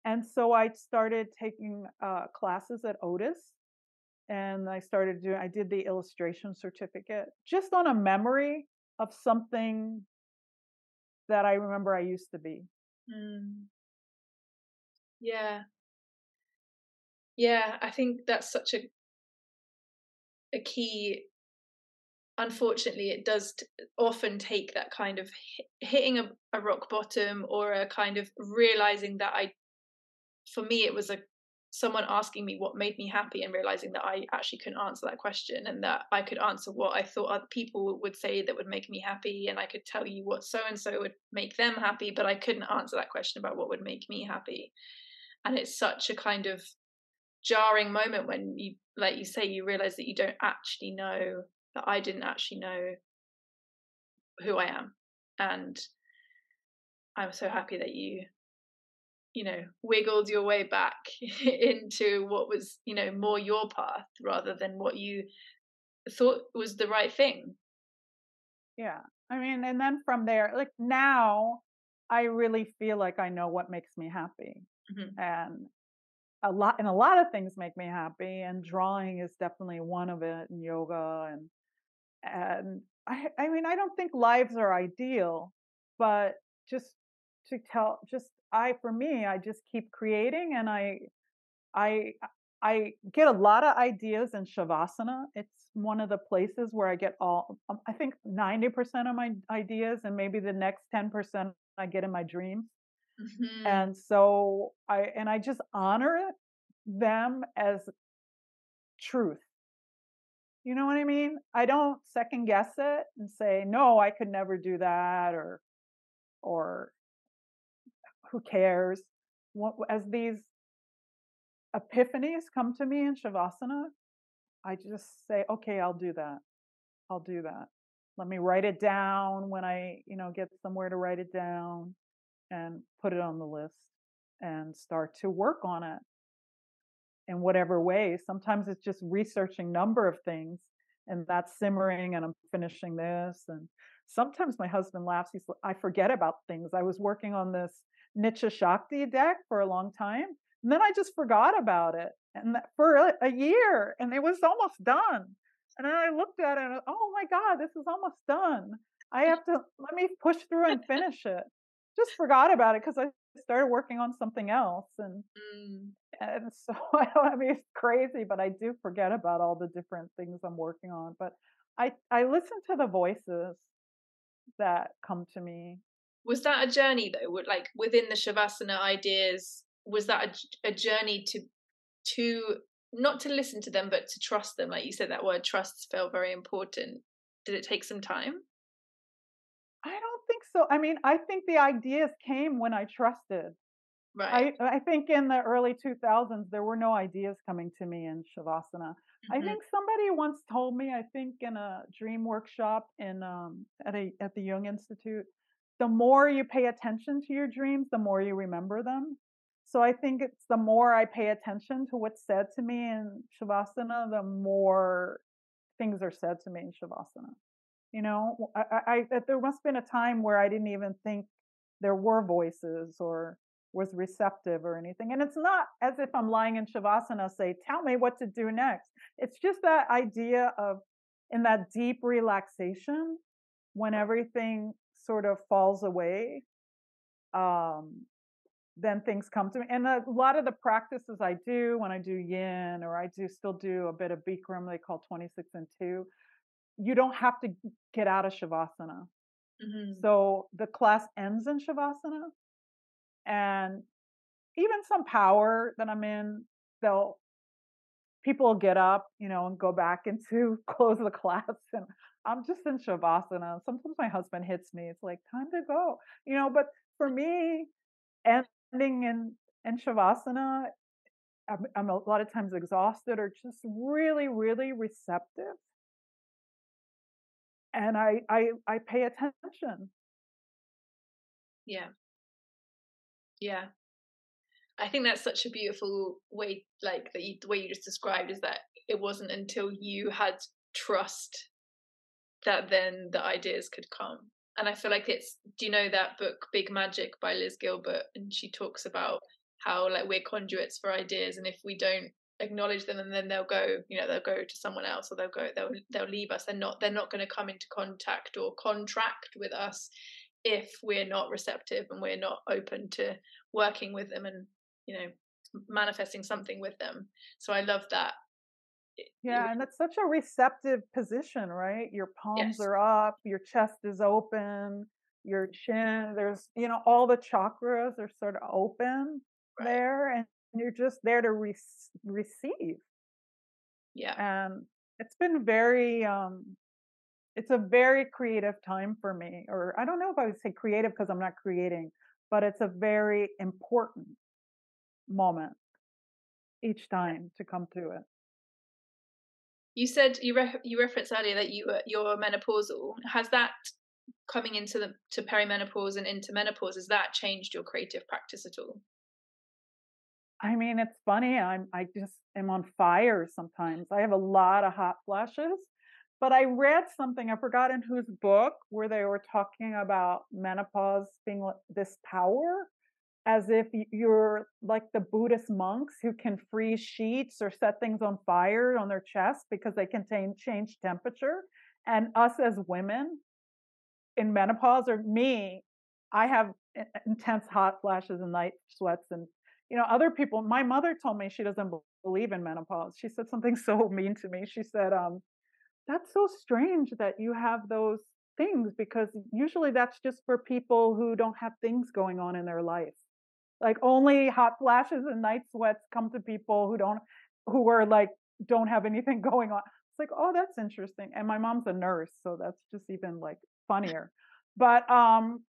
And so I started taking uh, classes at Otis and I started doing, I did the illustration certificate just on a memory of something that I remember I used to be. Mm. Yeah. Yeah, I think that's such a a key unfortunately it does t- often take that kind of hitting a, a rock bottom or a kind of realizing that i for me it was a someone asking me what made me happy and realizing that I actually couldn't answer that question and that I could answer what I thought other people would say that would make me happy and I could tell you what so and so would make them happy but I couldn't answer that question about what would make me happy. And it's such a kind of jarring moment when you like you say you realize that you don't actually know that I didn't actually know who I am. And I'm so happy that you you know wiggled your way back into what was you know more your path rather than what you thought was the right thing. Yeah i mean and then from there like now i really feel like i know what makes me happy. Mm-hmm. and a lot and a lot of things make me happy and drawing is definitely one of it and yoga and and i i mean i don't think lives are ideal but just to tell just I for me, I just keep creating and I I I get a lot of ideas in Shavasana. It's one of the places where I get all I think 90% of my ideas and maybe the next 10% I get in my dreams. Mm-hmm. And so I and I just honor it, them as truth. You know what I mean? I don't second guess it and say, no, I could never do that or or who cares? As these epiphanies come to me in Shavasana, I just say, okay, I'll do that. I'll do that. Let me write it down when I, you know, get somewhere to write it down and put it on the list and start to work on it in whatever way. Sometimes it's just researching number of things and that's simmering and I'm finishing this. And sometimes my husband laughs. He's I forget about things. I was working on this Nitya Shakti deck for a long time. And then I just forgot about it and for a, a year and it was almost done. And then I looked at it and oh my God, this is almost done. I have to let me push through and finish it. Just forgot about it because I started working on something else. And mm. and so I don't I mean it's crazy, but I do forget about all the different things I'm working on. But I I listen to the voices that come to me was that a journey though like within the shavasana ideas was that a, a journey to to not to listen to them but to trust them like you said that word trust felt very important did it take some time i don't think so i mean i think the ideas came when i trusted right i, I think in the early 2000s there were no ideas coming to me in shavasana mm-hmm. i think somebody once told me i think in a dream workshop in um, at a at the jung institute the more you pay attention to your dreams, the more you remember them. So I think it's the more I pay attention to what's said to me in Shavasana, the more things are said to me in Shavasana. You know, I, I, there must have been a time where I didn't even think there were voices or was receptive or anything. And it's not as if I'm lying in Shavasana, say, tell me what to do next. It's just that idea of in that deep relaxation when everything sort of falls away, um, then things come to me. And a lot of the practices I do when I do yin or I do still do a bit of Bikram, they call 26 and 2, you don't have to get out of Shavasana. Mm-hmm. So the class ends in Shavasana. And even some power that I'm in, they'll people will get up, you know, and go back into close the class and I'm just in shavasana. Sometimes my husband hits me. It's like time to go, you know. But for me, ending in in shavasana, I'm, I'm a lot of times exhausted or just really, really receptive, and I I I pay attention. Yeah. Yeah. I think that's such a beautiful way, like that you, the way you just described is that it wasn't until you had trust that then the ideas could come. And I feel like it's do you know that book Big Magic by Liz Gilbert and she talks about how like we're conduits for ideas and if we don't acknowledge them and then they'll go you know they'll go to someone else or they'll go they'll they'll leave us they're not they're not going to come into contact or contract with us if we're not receptive and we're not open to working with them and you know manifesting something with them so i love that yeah, and that's such a receptive position, right? Your palms yes. are up, your chest is open, your chin, there's, you know, all the chakras are sort of open right. there. And you're just there to re- receive. Yeah. And it's been very um it's a very creative time for me or I don't know if I would say creative because I'm not creating, but it's a very important moment each time to come to it. You said you re- you referenced earlier that you were you're menopausal. Has that coming into the to perimenopause and into menopause has that changed your creative practice at all? I mean, it's funny. I'm I just am on fire sometimes. I have a lot of hot flashes. But I read something, I forgot in whose book, where they were talking about menopause being this power, as if you're like the Buddhist monks who can freeze sheets or set things on fire on their chest because they can change temperature. And us as women in menopause, or me, I have intense hot flashes and night sweats and you know, other people, my mother told me she doesn't believe in menopause. She said something so mean to me. She said, um, that's so strange that you have those things because usually that's just for people who don't have things going on in their life. Like only hot flashes and night sweats come to people who don't, who are like, don't have anything going on. It's like, oh, that's interesting. And my mom's a nurse, so that's just even like funnier. But um,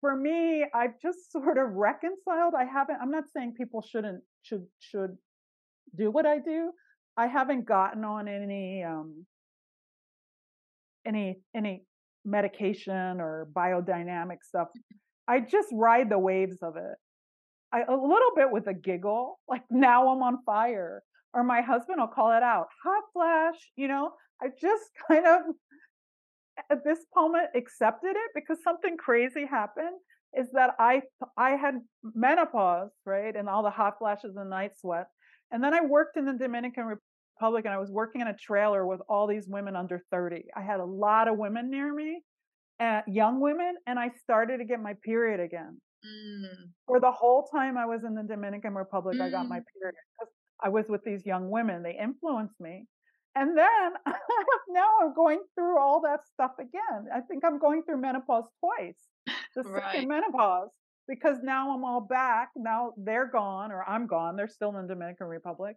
for me, I've just sort of reconciled. I haven't. I'm not saying people shouldn't should should do what I do. I haven't gotten on any um any any medication or biodynamic stuff. I just ride the waves of it. I, a little bit with a giggle, like now I'm on fire. Or my husband will call it out, hot flash, you know. I just kind of at this moment accepted it because something crazy happened is that I I had menopause, right? And all the hot flashes and night sweat. And then I worked in the Dominican Republic and I was working in a trailer with all these women under 30. I had a lot of women near me, uh, young women, and I started to get my period again. Mm. For the whole time I was in the Dominican Republic, mm. I got my mm. period. I was with these young women. They influenced me. And then now I'm going through all that stuff again. I think I'm going through menopause twice, the right. second menopause, because now I'm all back. Now they're gone or I'm gone. They're still in the Dominican Republic.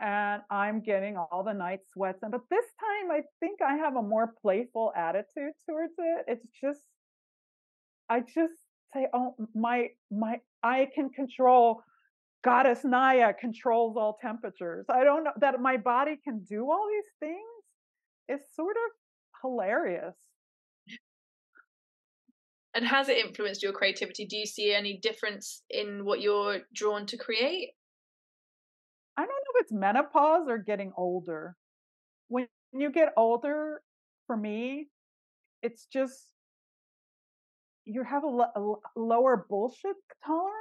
And I'm getting all the night sweats. And but this time I think I have a more playful attitude towards it. It's just I just say, oh my my I can control goddess Nya controls all temperatures. I don't know that my body can do all these things is sort of hilarious. And has it influenced your creativity? Do you see any difference in what you're drawn to create? I don't know if it's menopause or getting older. When you get older, for me, it's just you have a, a lower bullshit tolerance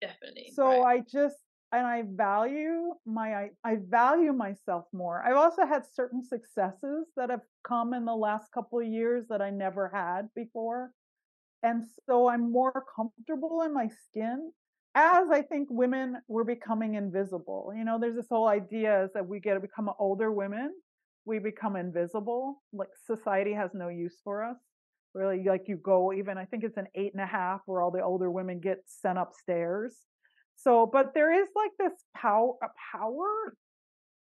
Definitely. So right. I just and I value my I, I value myself more. I've also had certain successes that have come in the last couple of years that I never had before. And so I'm more comfortable in my skin as I think women were becoming invisible. You know, there's this whole idea is that we get to become older women, we become invisible. Like society has no use for us really like you go even i think it's an eight and a half where all the older women get sent upstairs. So but there is like this power a power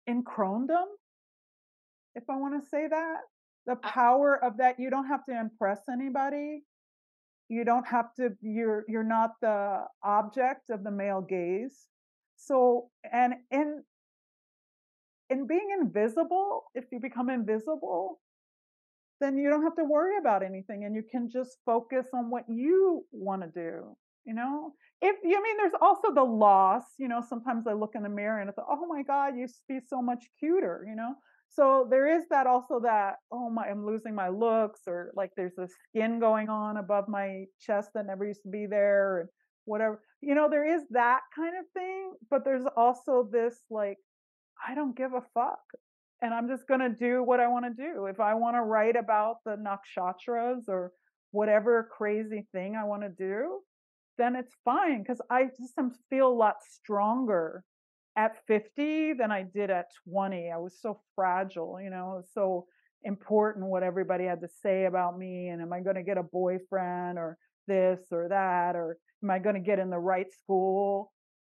in cronedom if i want to say that. The power of that you don't have to impress anybody. You don't have to you're you're not the object of the male gaze. So and in in being invisible if you become invisible then you don't have to worry about anything and you can just focus on what you want to do you know? If you I mean there's also the loss you know sometimes i look in the mirror and i thought oh my god you used to be so much cuter you know? So there is that also that oh my i'm losing my looks or like there's a skin going on above my chest that never used to be there and whatever you know there is that kind of thing but there's also this like i don't give a fuck and I'm just going to do what I want to do. If I want to write about the nakshatras or whatever crazy thing I want to do, then it's fine because I just feel a lot stronger at 50 than I did at 20. I was so fragile, you know, so important what everybody had to say about me and am I going to get a boyfriend or this or that or am I going to get in the right school?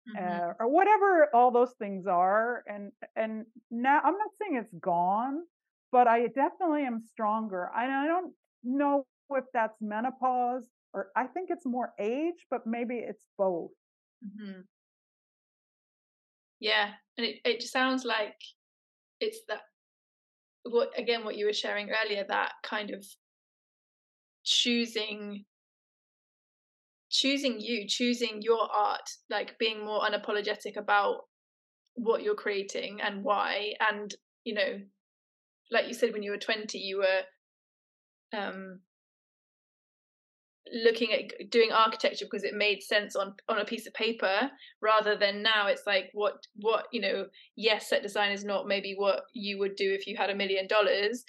Mm-hmm. uh, or whatever all those things are. And and now I'm not saying it's gone, but I definitely am stronger. I, I don't know if that's menopause or I think it's more age, but maybe it's both. Mm-hmm. Yeah, and it it sounds like it's that what again what you were sharing earlier that kind of choosing choosing you choosing your art like being more unapologetic about what you're creating and why and you know like you said when you were 20 you were um looking at doing architecture because it made sense on on a piece of paper rather than now it's like what what you know yes set design is not maybe what you would do if you had a million dollars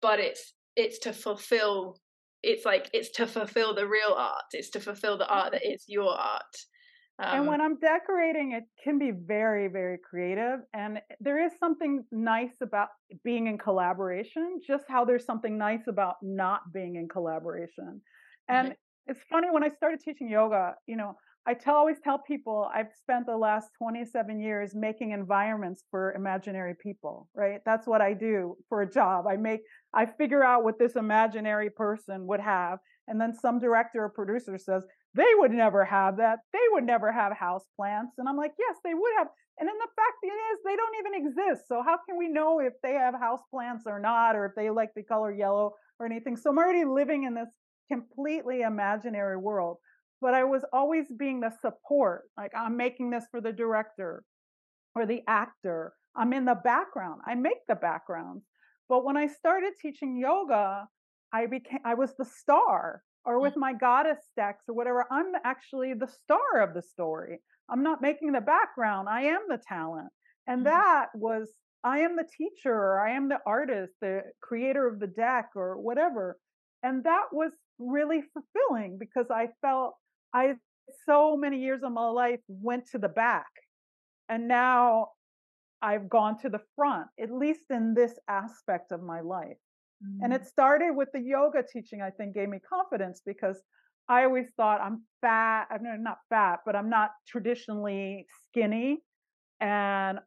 but it's it's to fulfill it's like it's to fulfill the real art. It's to fulfill the art that is your art. Um, and when i'm decorating it can be very very creative and there is something nice about being in collaboration just how there's something nice about not being in collaboration. And mm-hmm. it's funny when i started teaching yoga you know I tell, always tell people I've spent the last 27 years making environments for imaginary people, right? That's what I do for a job. I make, I figure out what this imaginary person would have. And then some director or producer says, they would never have that. They would never have house plants. And I'm like, yes, they would have. And then the fact is, they don't even exist. So how can we know if they have house plants or not, or if they like the color yellow or anything? So I'm already living in this completely imaginary world but I was always being the support. Like I'm making this for the director or the actor. I'm in the background. I make the backgrounds. But when I started teaching yoga, I became I was the star. Or with mm. my goddess decks or whatever, I'm actually the star of the story. I'm not making the background. I am the talent. And mm-hmm. that was I am the teacher, or I am the artist, the creator of the deck, or whatever. And that was really fulfilling because I felt I so many years of my life went to the back. And now I've gone to the front, at least in this aspect of my life. Mm-hmm. And it started with the yoga teaching, I think, gave me confidence because I always thought I'm fat. I'm not fat, but I'm not traditionally skinny and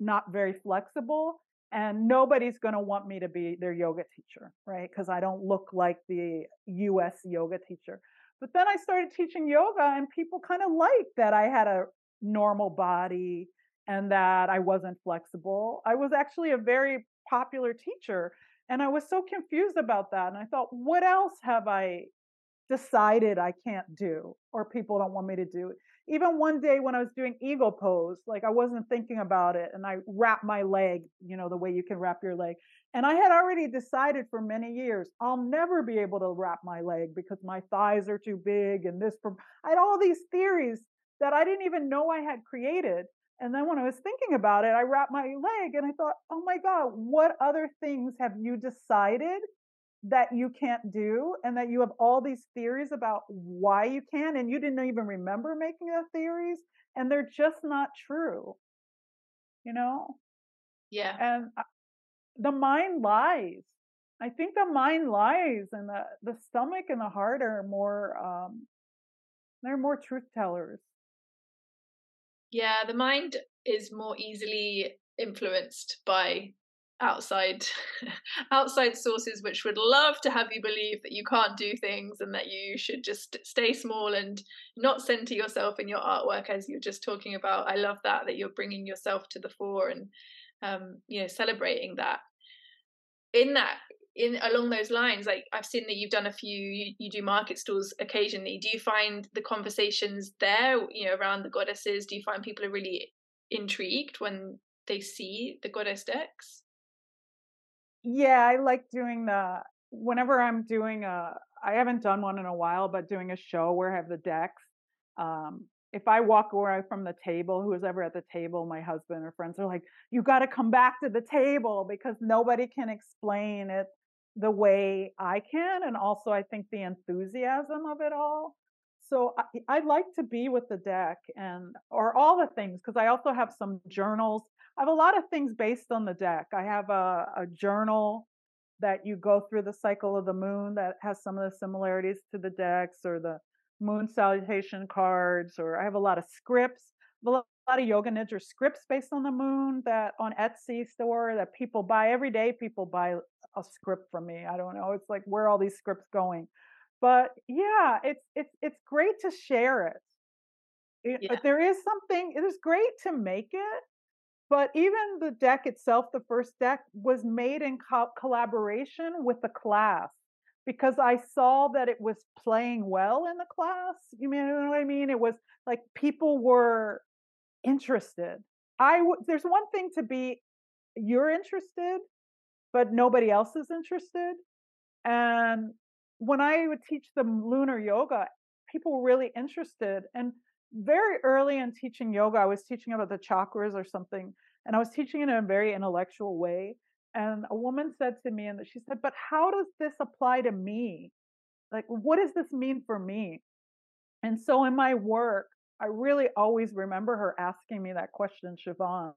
not very flexible. And nobody's going to want me to be their yoga teacher, right? Because I don't look like the US yoga teacher. But then I started teaching yoga, and people kind of liked that I had a normal body and that I wasn't flexible. I was actually a very popular teacher. And I was so confused about that. And I thought, what else have I decided I can't do or people don't want me to do? Even one day when I was doing eagle pose, like I wasn't thinking about it and I wrapped my leg, you know, the way you can wrap your leg. And I had already decided for many years, I'll never be able to wrap my leg because my thighs are too big and this. I had all these theories that I didn't even know I had created. And then when I was thinking about it, I wrapped my leg and I thought, oh my God, what other things have you decided that you can't do? And that you have all these theories about why you can, and you didn't even remember making the theories, and they're just not true. You know? Yeah. And the mind lies. I think the mind lies, and the the stomach and the heart are more um, they're more truth tellers. Yeah, the mind is more easily influenced by outside outside sources which would love to have you believe that you can't do things and that you should just stay small and not center yourself in your artwork as you're just talking about. I love that that you're bringing yourself to the fore and um, you know celebrating that. In that in along those lines like i've seen that you've done a few you, you do market stalls occasionally. Do you find the conversations there you know around the goddesses do you find people are really intrigued when they see the goddess decks yeah i like doing the whenever i'm doing a i haven't done one in a while but doing a show where i have the decks um, if I walk away from the table, who's ever at the table, my husband or friends are like, you got to come back to the table because nobody can explain it the way I can. And also, I think the enthusiasm of it all. So I, I like to be with the deck and, or all the things, because I also have some journals. I have a lot of things based on the deck. I have a, a journal that you go through the cycle of the moon that has some of the similarities to the decks or the moon salutation cards, or I have a lot of scripts. a lot of yoga nidra scripts based on the moon that on Etsy store that people buy every day. People buy a script from me. I don't know. It's like where are all these scripts going, but yeah, it's it's it's great to share it. it yeah. There is something. It is great to make it, but even the deck itself, the first deck, was made in co- collaboration with the class because I saw that it was playing well in the class. You know what I mean? It was like people were interested. I w- there's one thing to be you're interested, but nobody else is interested. And when I would teach them lunar yoga, people were really interested. And very early in teaching yoga, I was teaching about the chakras or something, and I was teaching in a very intellectual way. And a woman said to me, and she said, But how does this apply to me? Like, what does this mean for me? And so in my work, I really always remember her asking me that question, Siobhan.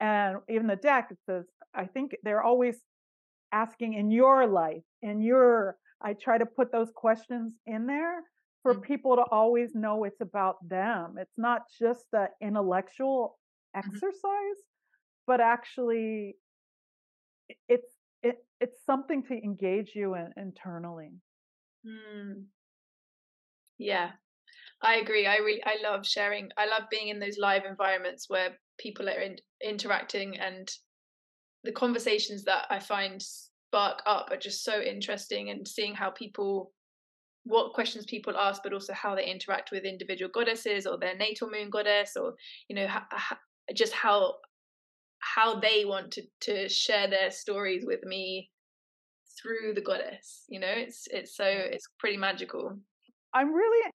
And even the deck, it says, I think they're always asking in your life, in your, I try to put those questions in there for mm-hmm. people to always know it's about them. It's not just the intellectual mm-hmm. exercise, but actually it's it, it's something to engage you in internally. Mm. Yeah, I agree. I really I love sharing. I love being in those live environments where people are in, interacting and the conversations that I find spark up are just so interesting and seeing how people what questions people ask but also how they interact with individual goddesses or their natal moon goddess or you know ha, ha, just how how they want to to share their stories with me through the goddess you know? It's it's so it's pretty magical. I'm really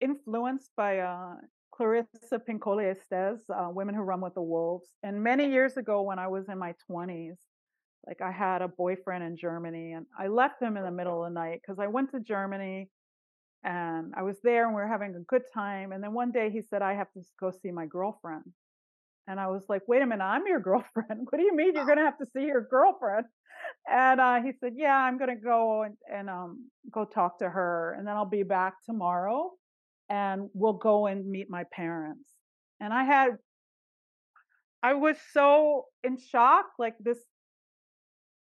influenced by uh clarissa pinkola estes uh, women who run with the wolves. And many years ago when i was in my 20s like i had a boyfriend in germany and i left him in the middle of the night because i went to germany and i was there and we were having a good time and then one day he said i have to go see my girlfriend and I was like, wait a minute, I'm your girlfriend. What do you mean you're going to have to see your girlfriend? And uh, he said, yeah, I'm going to go and, and um, go talk to her. And then I'll be back tomorrow and we'll go and meet my parents. And I had, I was so in shock, like this,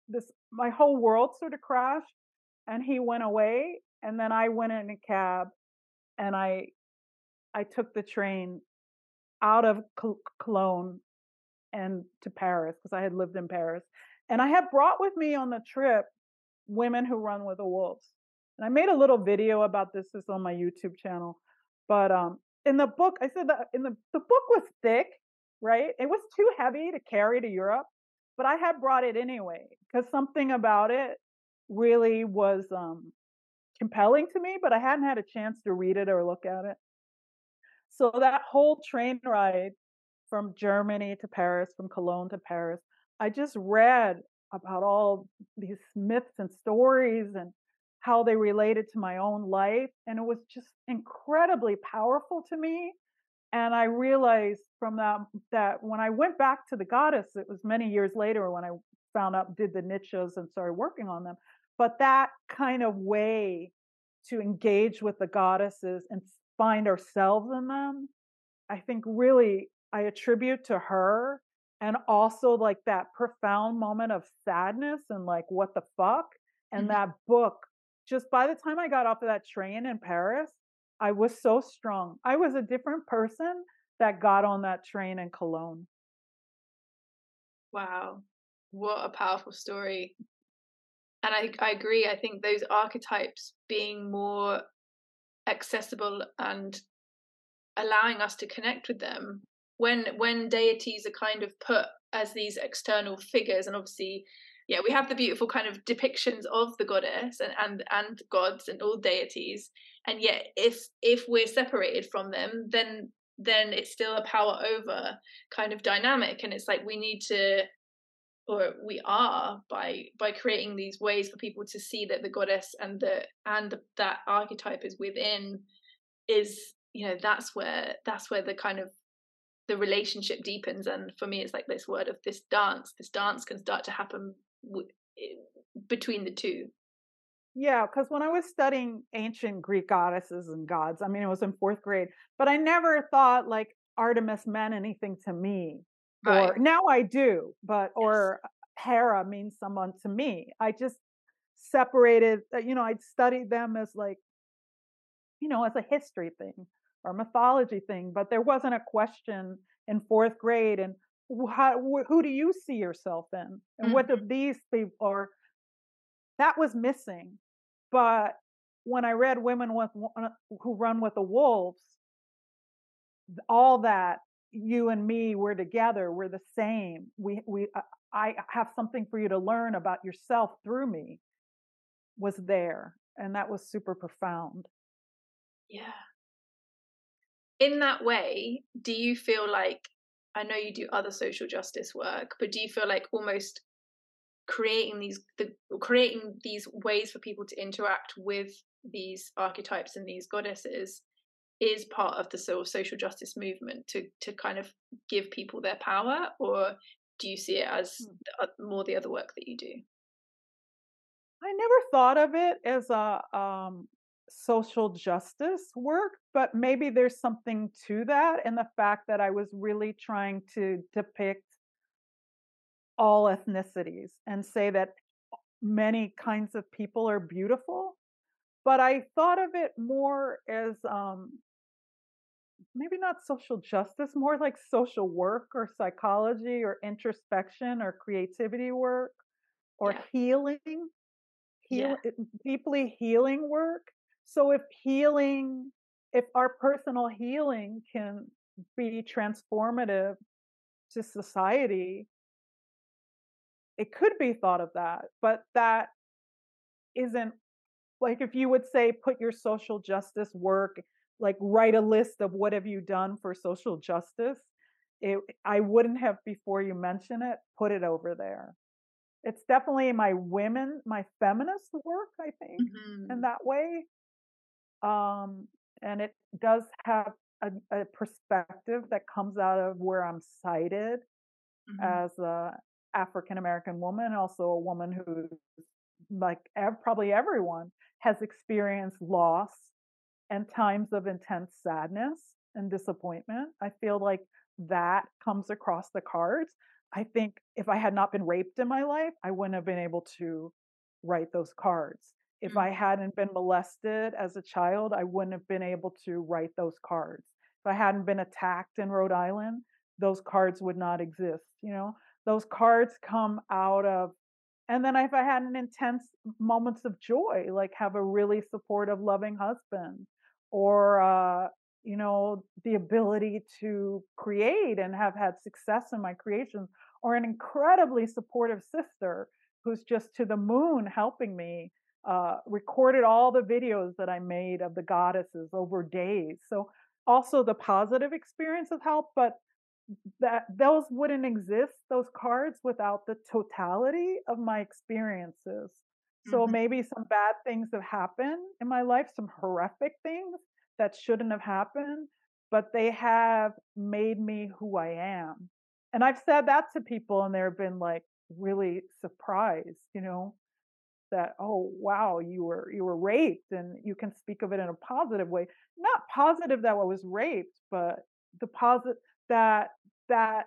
this, my whole world sort of crashed and he went away. And then I went in a cab and I, I took the train out of Cologne and to Paris because I had lived in Paris. And I had brought with me on the trip women who run with the wolves. And I made a little video about this. This is on my YouTube channel. But um, in the book, I said that in the the book was thick, right? It was too heavy to carry to Europe, but I had brought it anyway because something about it really was um, compelling to me. But I hadn't had a chance to read it or look at it. So that whole train ride from Germany to Paris, from Cologne to Paris, I just read about all these myths and stories and how they related to my own life. And it was just incredibly powerful to me. And I realized from that that when I went back to the goddess, it was many years later when I found out, did the Nityas and started working on them. But that kind of way to engage with the goddesses and find ourselves in them, I think really I attribute to her and also like that profound moment of sadness and like what the fuck and mm-hmm. that book just by the time I got off of that train in Paris, I was so strong. I was a different person that got on that train in Cologne. Wow. What a powerful story. And I, I agree. I think those archetypes being more accessible and allowing us to connect with them when when deities are kind of put as these external figures and obviously yeah we have the beautiful kind of depictions of the goddess and and, and gods and all deities. And yet if if we're separated from them then then it's still a power over kind of dynamic. And it's like we need to or we are by by creating these ways for people to see that the goddess and the and that archetype is within is you know that's where that's where the kind of the relationship deepens. And for me it's like this word of this dance. This dance can start to happen w- between the two yeah because when i was studying ancient greek goddesses and gods i mean it was in fourth grade but i never thought like Artemis meant anything to me. Right. Or now I do, but or yes. Hera means someone to me. I just separated, uh, you know, I'd studied them as like, you know, as a history thing or mythology thing, but there wasn't a question in fourth grade and how, who do you see yourself in? And mm-hmm. what do these people or that was missing. But when i read women with, who run with the wolves all that you and me we're together we're the same. We we uh, i have something for you to learn about yourself through me was there and that was super profound. Yeah. In that way do you feel like i know you do other social justice work but do you feel like almost creating these the creating these ways for people to interact with these archetypes and these goddesses is part of the sort of social justice movement to to kind of give people their power or do you see it as hmm. more the other work that you do i never thought of it as a um, social justice work but maybe there's something to that and the fact that i was really trying to depict all ethnicities and say that many kinds of people are beautiful but i thought of it more as um, maybe not social justice, more like social work or psychology or introspection or creativity work or yeah. healing, heal, yeah. deeply healing work. So if healing, if our personal healing can be transformative to society, it could be thought of that, but that isn't like if you would say put your social justice work like write a list of what have you done for social justice it, i wouldn't have before you mention it put it over there it's definitely my women my feminist work i think mm-hmm. in that way um, and it does have a, a, perspective that comes out of where i'm cited mm-hmm. as a african american woman also a woman who's like ev- probably everyone has experienced loss and times of intense sadness and disappointment. I feel like that comes across the cards. I think if I had not been raped in my life, I wouldn't have been able to write those cards. If mm-hmm. I hadn't been molested as a child, I wouldn't have been able to write those cards. If I hadn't been attacked in Rhode Island, those cards would not exist. You know, those cards come out of and then if i had an intense moments of joy like have a really supportive loving husband or uh, you know the ability to create and have had success in my creations or an incredibly supportive sister who's just to the moon helping me uh, recorded all the videos that i made of the goddesses over days so also the positive experience of help but that those wouldn't exist those cards without the totality of my experiences so mm-hmm. maybe some bad things have happened in my life, some horrific things that shouldn't have happened, but they have made me who I am. And I've said that to people and they've been like really surprised, you know, that oh wow, you were you were raped and you can speak of it in a positive way. Not positive that I was raped, but the positive that that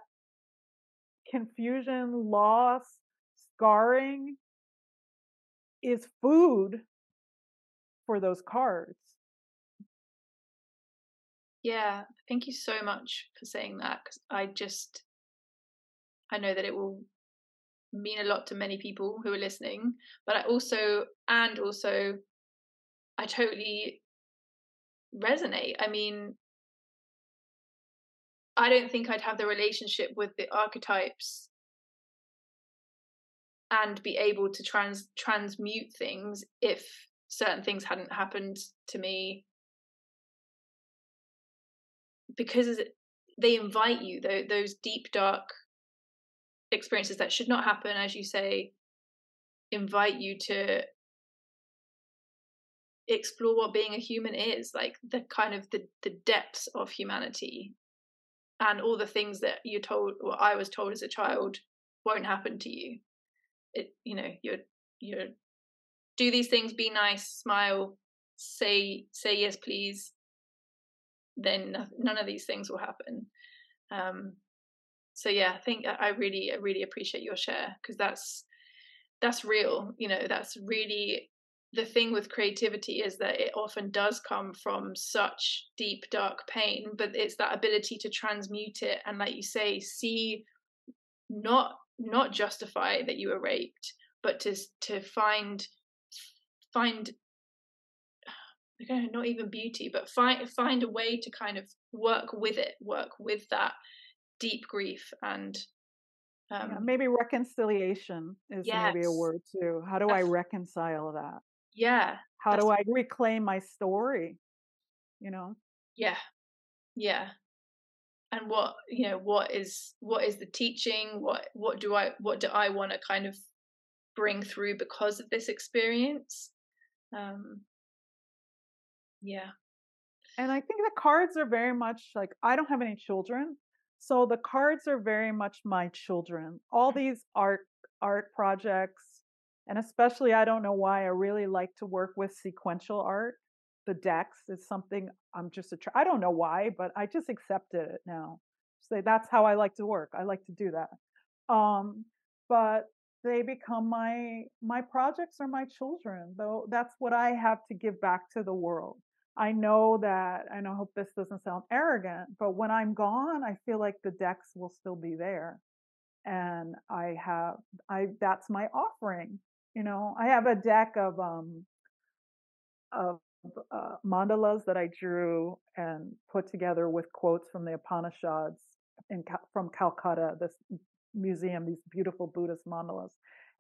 confusion, loss, scarring is food for those cards. Yeah, thank you so much for saying that because I just I know that it will mean a lot to many people who are listening, but I also and also I totally resonate. I mean, I don't think I'd have the relationship with the archetypes and be able to trans transmute things if certain things hadn't happened to me because they invite you those deep dark experiences that should not happen as you say invite you to explore what being a human is like the kind of the, the depths of humanity. And all the things that you're told or i was told as a child won't happen to you. It you know you're you're do these things be nice smile say say yes please. Then none of these things will happen. Um, so yeah i think uh, i really I really appreciate your share because that's that's real you know that's really the thing with creativity is that it often does come from such deep dark pain but it's that ability to transmute it and like you say see not not justify that you were raped but to to find find okay, not even beauty but find find a way to kind of work with it work with that deep grief and um, yeah, maybe reconciliation is yes. maybe a word too. How do i reconcile that? Yeah how do i reclaim my story you know? Yeah. Yeah. And what you know what is what is the teaching? What what do i what do i want to kind of bring through because of this experience? Um yeah. And i think the cards are very much like i don't have any children so the cards are very much my children. All these art art projects and especially i don't know why i really like to work with sequential art. The decks is something i'm just a i don't know why but i just accepted it now. Say that's how i like to work. I like to do that. Um but they become my my projects are my children though that's what i have to give back to the world i know that and i hope this doesn't sound arrogant but when i'm gone i feel like the decks will still be there and i have i that's my offering you know? I have a deck of um of uh, mandalas that i drew and put together with quotes from the upanishads in from calcutta this museum these beautiful buddhist mandalas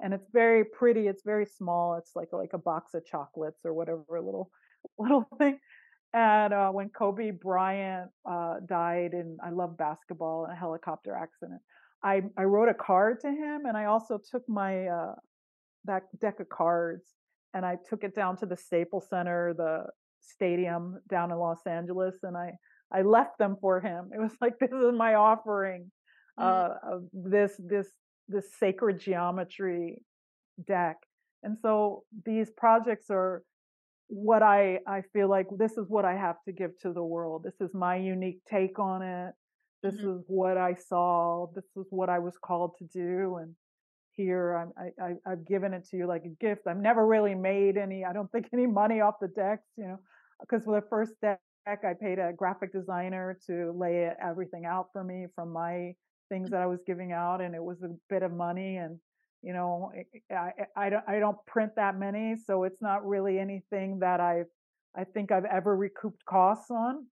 and it's very pretty it's very small it's like like a box of chocolates or whatever a little little thing. And uh, when kobe bryant uh, died and i love basketball in a helicopter accident I, I wrote a card to him and i also took my uh, that deck of cards and i took it down to the staples center the stadium down in los angeles and i i left them for him. It was like this is my offering uh, of this this this sacred geometry deck. And so these projects are what I I feel like this is what I have to give to the world. This is my unique take on it. This mm-hmm. is what I saw. This is what I was called to do. And here I'm, I, I have given it to you like a gift. I've never really made any. I don't think any money off the decks. You know, because for the first deck I paid a graphic designer to lay everything out for me from my things that I was giving out, and it was a bit of money. And you know, eh, eh, eh, I, I don't I don't print that many, so it's not really anything that I've I think I've ever recouped costs on.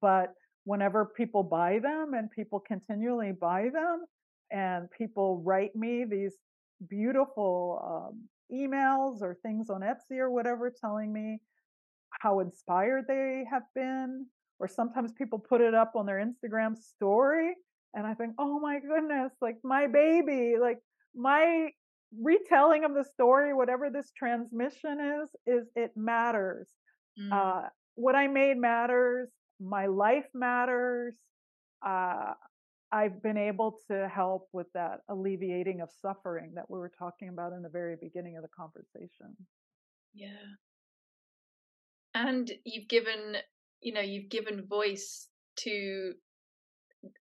But whenever people buy them and people continually buy them, and people write me these beautiful um, emails or things on Etsy or whatever, telling me how inspired they have been. Or sometimes people put it up on their Instagram story and I think, oh my goodness, like my baby, like my retelling of the story, whatever this transmission is, is it matters. Mm. Uh, what I made matters. My life matters. Uh, I've been able to help with that alleviating of suffering that we were talking about in the very beginning of the conversation. Yeah. And you've given, you know, you've given voice to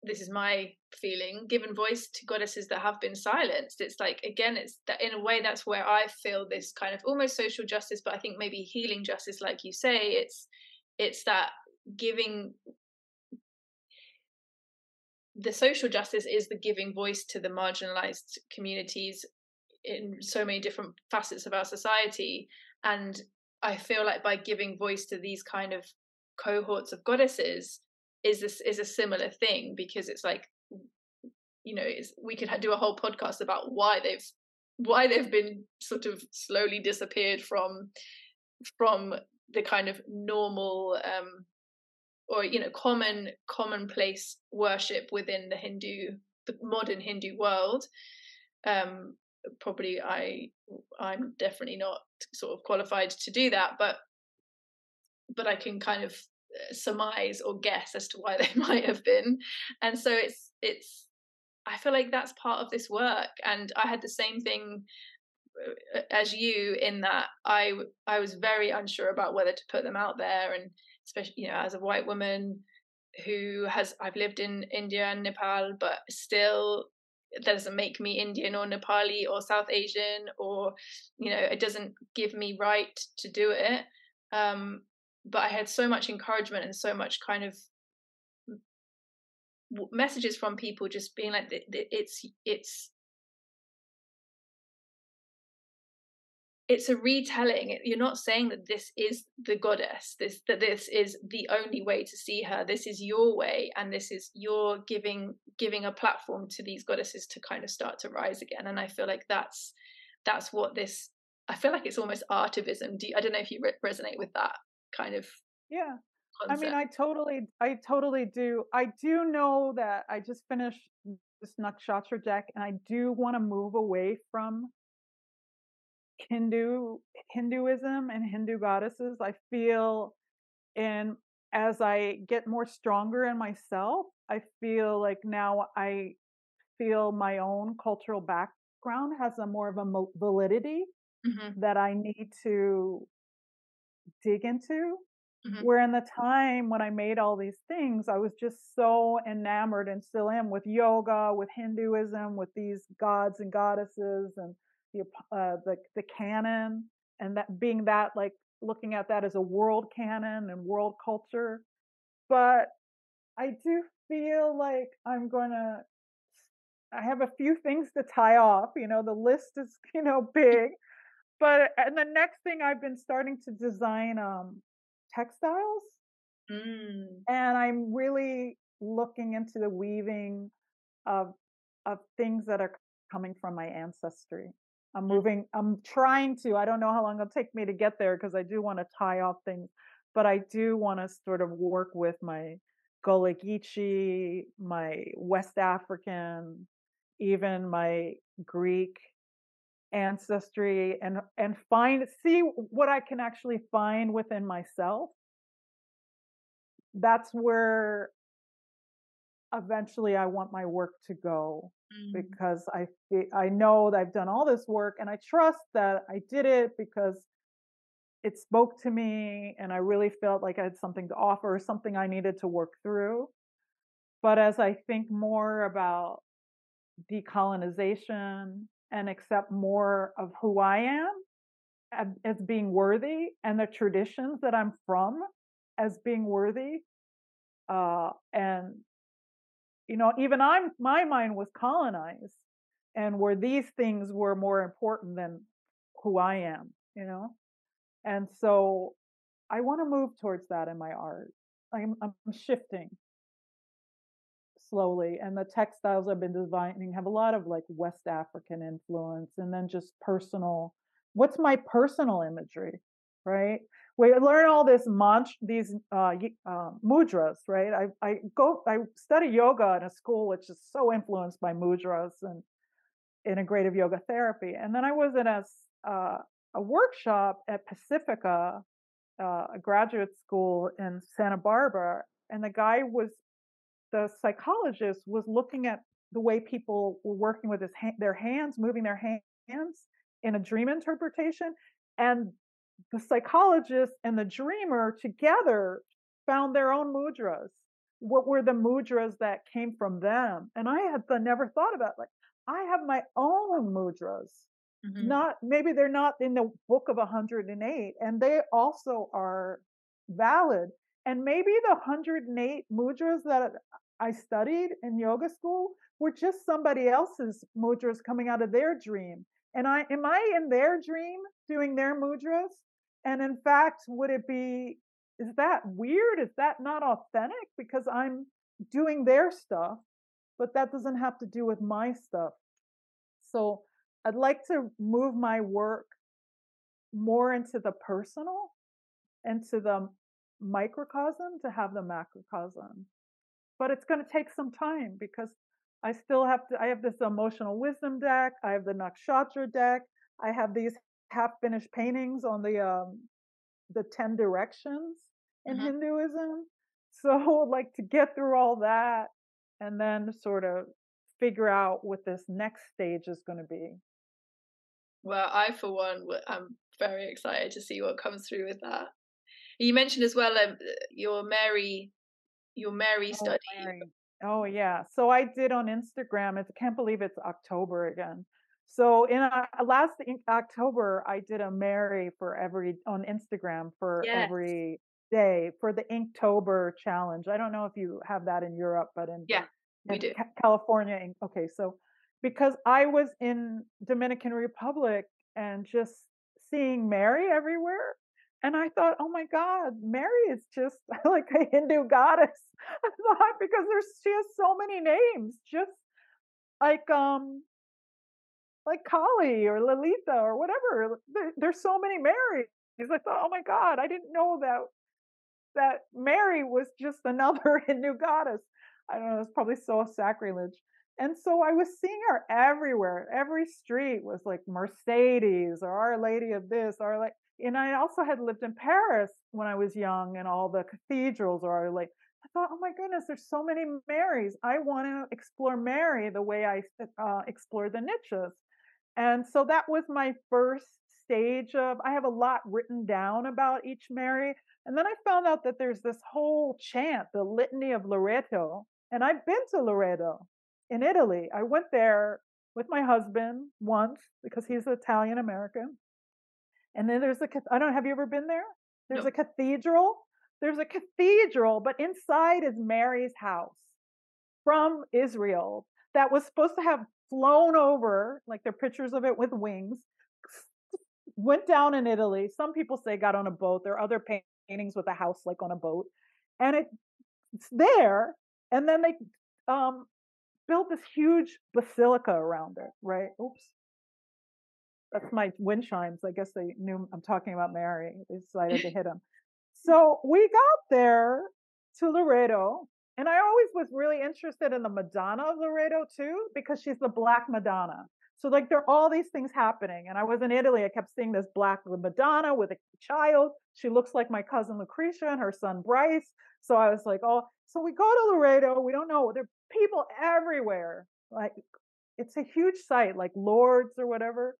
this is my feeling given voice to goddesses that have been silenced. It's like again it's that in a way that's where i feel this kind of almost social justice but i think maybe healing justice like you say it's it's that giving the social justice is the giving voice to the marginalized communities in so many different facets of our society. And i feel like by giving voice to these kind of cohorts of goddesses is this is a similar thing because it's like you know we could do a whole podcast about why they've why they've been sort of slowly disappeared from from the kind of normal um or you know common commonplace worship within the hindu the modern hindu world. Um probably i i'm definitely not sort of qualified to do that but but i can kind of surmise or guess as to why they might have been. And so it's it's i feel like that's part of this work. And i had the same thing uh, as you in that I I was very unsure about whether to put them out there, and especially you know as a white woman who has I've lived in India and Nepal, but still that doesn't make me Indian or Nepali or South Asian or you know it doesn't give me right to do it. Um, but I had so much encouragement and so much kind of messages from people just being like it's it's it's a retelling. You're not saying that this is the goddess. This that this is the only way to see her. This is your way and this is you're giving giving a platform to these goddesses to kind of start to rise again. And i feel like that's that's what this i feel like it's almost artivism. Do you, i don't know if you re- resonate with that kind of yeah concept. i mean i totally i totally do i do know that i just finished this nakshatra deck and i do want to move away from Hindu Hinduism and Hindu goddesses. I feel and as I get more stronger in myself, I feel like now I feel my own cultural background has a more of a validity mm-hmm. that I need to dig into. Mm-hmm. Where in the time when I made all these things, I was just so enamored and still am with yoga, with Hinduism, with these gods and goddesses and the uh, the the canon and that being that like looking at that as a world canon and world culture but i do feel like i'm gonna i have a few things to tie off you know the list is you know big but and the next thing i've been starting to design um textiles mm. and i'm really looking into the weaving of of things that are coming from my ancestry I'm moving, I'm trying to, I don't know how long it'll take me to get there because I do want to tie off things, but I do want to sort of work with my Gullah Geechee, my West African, even my Greek ancestry and and find see what I can actually find within myself. That's where eventually I want my work to go mm. because I I know that I've done all this work and I trust that I did it because it spoke to me and I really felt like I had something to offer, something I needed to work through. But as I think more about decolonization and accept more of who I am as being worthy and the traditions that I'm from as being worthy, uh, and you know, even I'm my mind was colonized and where these things were more important than who I am, you know? And so I want to move towards that in my art. I'm, I'm shifting slowly. And the textiles I've been designing have a lot of like West African influence and then just personal. What's my personal imagery? Right we learn all this mantra, these uh, uh, mudras, right? I, I go, I study yoga in a school which is so influenced by mudras and integrative yoga therapy. And then I was in a, uh, a workshop at Pacifica, uh, a graduate school in Santa Barbara, and the guy was, the psychologist was looking at the way people were working with his ha- their hands, moving their hands in a dream interpretation, and the psychologist and the dreamer together found their own mudras. What were the mudras that came from them? And I had never thought about like I have my own mudras. Mm-hmm. Not maybe they're not in the book of 108, and they also are valid. And maybe the 108 mudras that I studied in yoga school were just somebody else's mudras coming out of their dream. And I am I in their dream doing their mudras? And in fact, would it be is that weird? Is that not authentic? Because I'm doing their stuff, but that doesn't have to do with my stuff. So I'd like to move my work more into the personal, into the microcosm to have the macrocosm. But it's going to take some time because I still have to, I have this emotional wisdom deck, I have the nakshatra deck, I have these half finished paintings on the um, the 10 directions in mm-hmm. Hinduism. So like to get through all that and then sort of figure out what this next stage is going to be. Well, I for one, I'm very excited to see what comes through with that. You mentioned as well um, your Mary, your Mary oh, study. Mary. Oh yeah, so I did on Instagram. I can't believe it's October again. So in uh, last October, I did a Mary for every on Instagram for yes. every day for the Inktober challenge. I don't know if you have that in Europe, but in yeah, we in do. California. Okay, so because I was in Dominican Republic and just seeing Mary everywhere, and I thought, oh my God, Mary is just like a Hindu goddess. I thought because there's she has so many names, just like um like Kali or Lalita or whatever. There, there's so many Marys. I thought, oh my God, I didn't know that that Mary was just another Hindu goddess. I don't know, it's probably so sacrilege. And so I was seeing her everywhere. Every street was like Mercedes or Our Lady of this, or like and I also had lived in Paris when I was young and all the cathedrals are like I thought, oh my goodness, there's so many Marys. I want to explore Mary the way I uh, explore the Nityas. And so that was my first stage of, I have a lot written down about each Mary. And then I found out that there's this whole chant, the Litany of Loreto. And I've been to Loreto in Italy. I went there with my husband once because he's Italian American. And then there's a, I don't know, have you ever been there? There's no. a cathedral. There's a cathedral, but inside is Mary's house from Israel that was supposed to have flown over, like there are pictures of it with wings, went down in Italy. Some people say got on a boat. There are other paintings with a house like on a boat. And it, it's there. And then they um, built this huge basilica around it, right? Oops. That's my wind chimes. I guess they knew I'm talking about Mary. They decided to hit him. So we got there to Loreto, and I always was really interested in the Madonna of Loreto too, because she's the Black Madonna. So like there are all these things happening. And I was in Italy, I kept seeing this Black Madonna with a child. She looks like my cousin Lucretia and her son Bryce. So I was like, oh, so we go to Loreto. We don't know. There are people everywhere. Like it's a huge site, like Lourdes or whatever.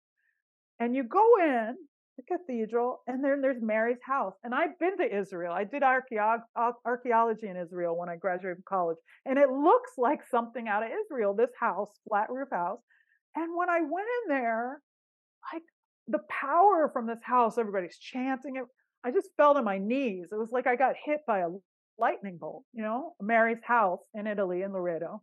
And you go in the cathedral, and then there's Mary's house. And I've been to Israel. I did archaeology in Israel when I graduated from college, and it looks like something out of Israel. This house, flat roof house. And when I went in there, like the power from this house, everybody's chanting it. I just fell to my knees. It was like I got hit by a lightning bolt, you know, Mary's house in Italy in Loreto.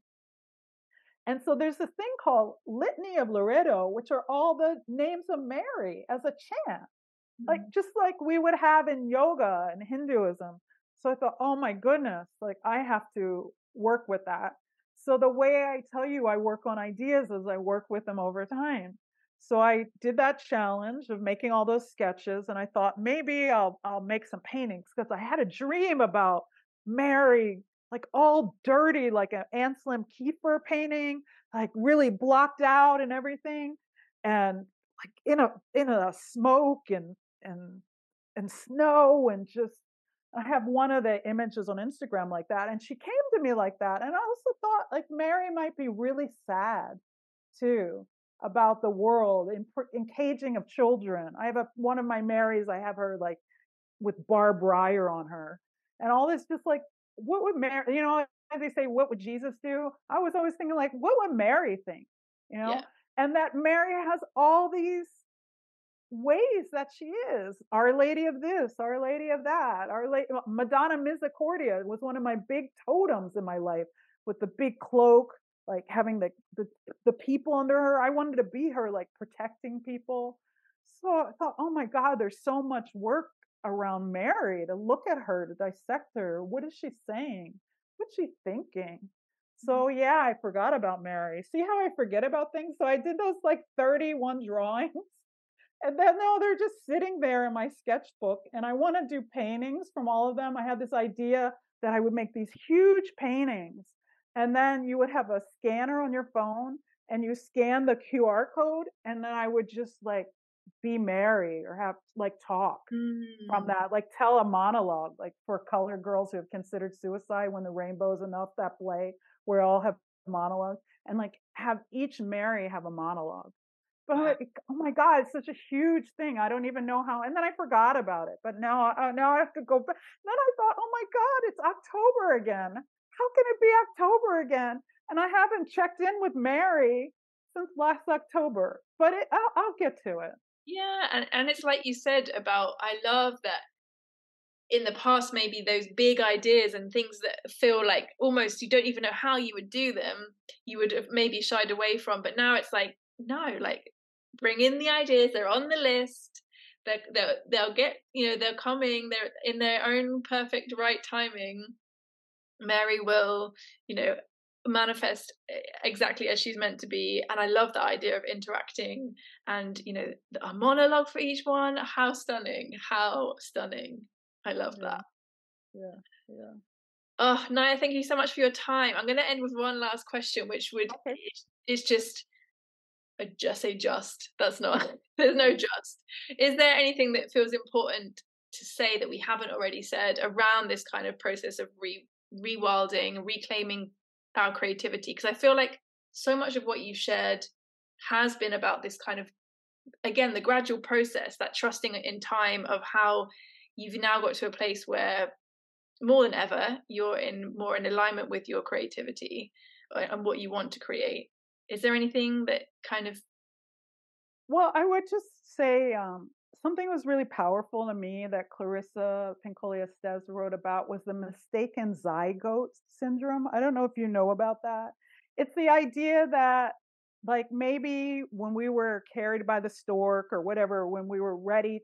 And so there's this thing called Litany of Loreto, which are all the names of Mary as a chant, mm-hmm. like just like we would have in yoga and Hinduism. So I thought, oh my goodness, like I have to work with that. So the way I tell you I work on ideas is I work with them over time. So I did that challenge of making all those sketches and I thought maybe I'll I'll make some paintings because I had a dream about Mary like all dirty, like an Anselm Kiefer painting, like really blocked out and everything, and like in a in a smoke and and and snow and just. I have one of the images on Instagram like that, and she came to me like that, and I also thought like Mary might be really sad too about the world in, in caging of children. I have a one of my Marys. I have her like with Barb wire on her, and all this just like what would Mary, you know, as they say, what would Jesus do? I was always thinking, like, what would Mary think? You know, yeah. and that Mary has all these ways that she is Our Lady of this, Our Lady of that, Our Lady, Madonna Misericordia was one of my big totems in my life with the big cloak, like having the, the, the people under her. I wanted to be her, like protecting people. So I thought, oh my God, there's so much work around Mary to look at her, to dissect her. What is she saying? What's she thinking? Mm-hmm. So yeah, I forgot about Mary. See how I forget about things? So I did those like 31 drawings. And then no, they're just sitting there in my sketchbook. And I want to do paintings from all of them. I had this idea that I would make these huge paintings. And then you would have a scanner on your phone and you scan the QR code. And then I would just like be Mary or have like talk mm. from that, like tell a monologue, like for colored girls who have considered suicide when the rainbow's enough, that play where all have monologues and like have each Mary have a monologue. But like oh my God, it's such a huge thing. I don't even know how. And then I forgot about it. But now, uh, now I have to go back. Then I thought, oh my God, it's October again. How can it be October again? And I haven't checked in with Mary since last October. But it, I'll, I'll get to it. Yeah, and and it's like you said about. I love that in the past maybe those big ideas and things that feel like almost you don't even know how you would do them you would have maybe shied away from but now it's like no like bring in the ideas they're on the list they're, they're, they'll get you know they're coming they're in their own perfect right timing mary will you know manifest eh, exactly as she's meant to be and i love the idea of interacting and you know a monologue for each one how stunning how stunning I love yeah. that. Yeah, yeah. Oh, Nya, thank you so much for your time. I'm going to end with one last question, which would okay. is just I just say just. That's not. There's no just. Is there anything that feels important to say that we haven't already said around this kind of process of re rewilding, reclaiming our creativity? Because I feel like so much of what you've shared has been about this kind of again the gradual process that trusting in time of how you've now got to a place where more than ever you're in more in alignment with your creativity uh, and what you want to create is there anything that kind of well i would just say um, something that was really powerful to me that clarissa pinkola estes wrote about was the mistaken zygote syndrome i don't know if you know about that it's the idea that like maybe when we were carried by the stork or whatever when we were ready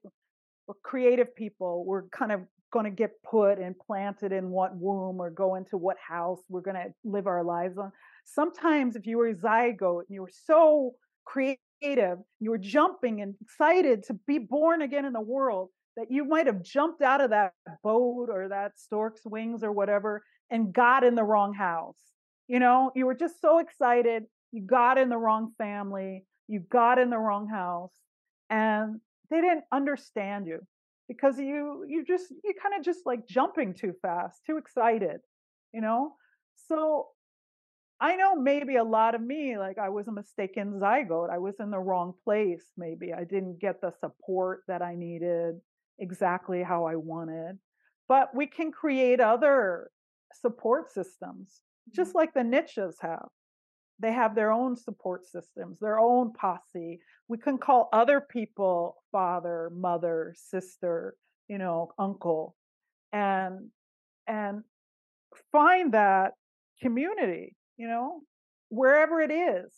creative people. We're kind of going to get put and planted in what womb or go into what house we're going to live our lives on. Sometimes, if you were a zygote and you were so creative, you were jumping and excited to be born again in the world, that you might have jumped out of that boat or that stork's wings or whatever and got in the wrong house. You know, you were just so excited, you got in the wrong family, you got in the wrong house. And they didn't understand you because you you just you kind of just like jumping too fast too excited you know so i know maybe a lot of me like i was a mistaken zygote i was in the wrong place maybe i didn't get the support that i needed exactly how i wanted but we can create other support systems just mm-hmm. like the Nityas have they have their own support systems, their own posse. We can call other people father, mother, sister, you know, uncle, and and find that community, you know, wherever it is.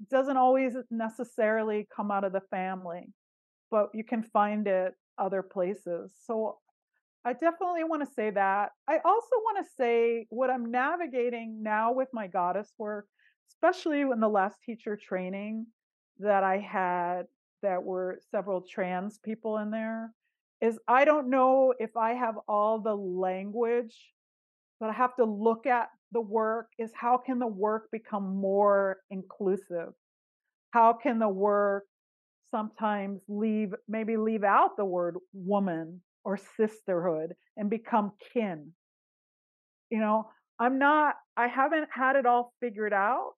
It doesn't always necessarily come out of the family, but you can find it other places. So I definitely want to say that. I also want to say what I'm navigating now with my goddess work especially in the last teacher training that I had that were several trans people in there is I don't know if I have all the language, but I have to look at the work is how can the work become more inclusive? How can the work sometimes leave maybe leave out the word woman or sisterhood and become kin? You know, I'm not I haven't had it all figured out,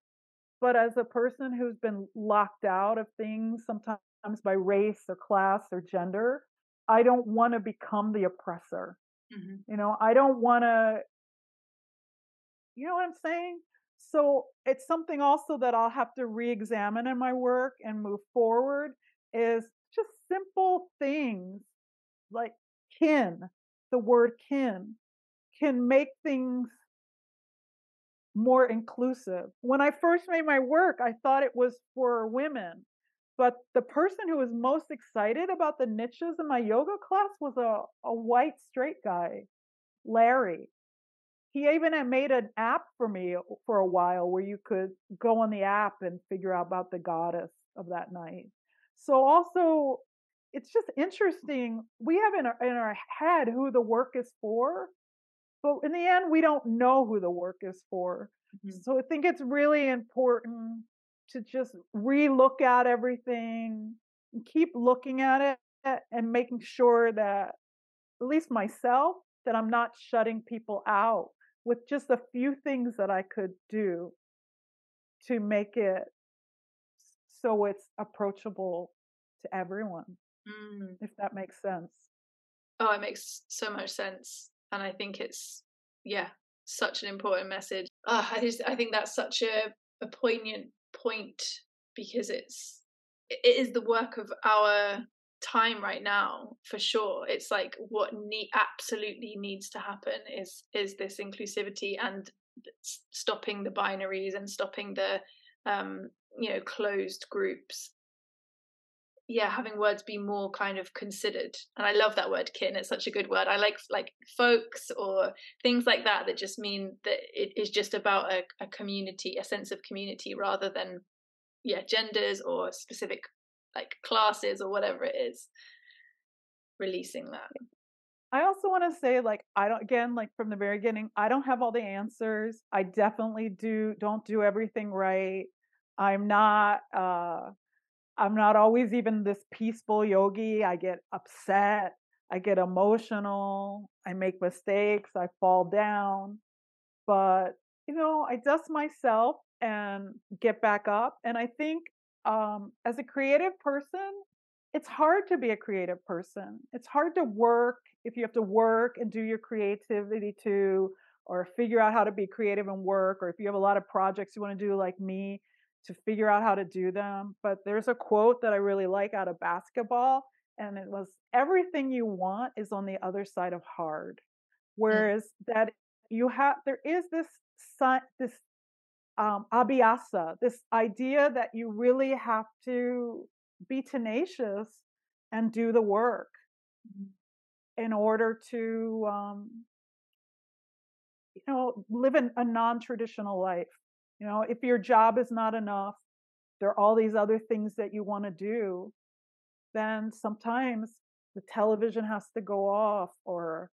but as a person who's been locked out of things, sometimes by race or class or gender, I don't want to become the oppressor. Mm-hmm. You know, I don't want to, you know what I'm saying? So it's something also that I'll have to re examine in my work and move forward is just simple things like kin, the word kin, can make things more inclusive. When I first made my work, I thought it was for women. But the person who was most excited about the Nityas in my yoga class was a, a white straight guy, Larry. He even had made an app for me for a while where you could go on the app and figure out about the goddess of that night. So also it's just interesting. We have in our, in our head who the work is for, but in the end, we don't know who the work is for. Mm-hmm. So I think it's really important to just relook at everything and keep looking at it and making sure that, at least myself, that I'm not shutting people out with just a few things that I could do to make it so it's approachable to everyone. Mm. If that makes sense. Oh, it makes so much sense. And I think it's, yeah, such an important message. Oh, I just, I think that's such a, a poignant point because it's, it is the work of our time right now for sure. It's like what need absolutely needs to happen is is this inclusivity and stopping the binaries and stopping the um you know closed groups. Yeah having words be more kind of considered. And i love that word kin. It's such a good word. I like like folks or things like that that just mean that it is just about a, a community a sense of community rather than yeah genders or specific like classes or whatever it is releasing that i also want to say like i don't again like from the very beginning i don't have all the answers i definitely do don't do everything right i'm not uh I'm not always even this peaceful yogi. I get upset. I get emotional. I make mistakes. I fall down. But, you know, I dust myself and get back up. And I think um, as a creative person, it's hard to be a creative person. It's hard to work if you have to work and do your creativity too, or figure out how to be creative and work, or if you have a lot of projects you want to do like me to figure out how to do them. But there's a quote that I really like out of basketball, and it was everything you want is on the other side of hard. Mm. Whereas mm. that you have there is this this um, abhyasa, this idea that you really have to be tenacious and do the work mm. in order to um, you know live in a non-traditional life you know, if your job is not enough, there are all these other things that you want to do, then sometimes the television has to go off or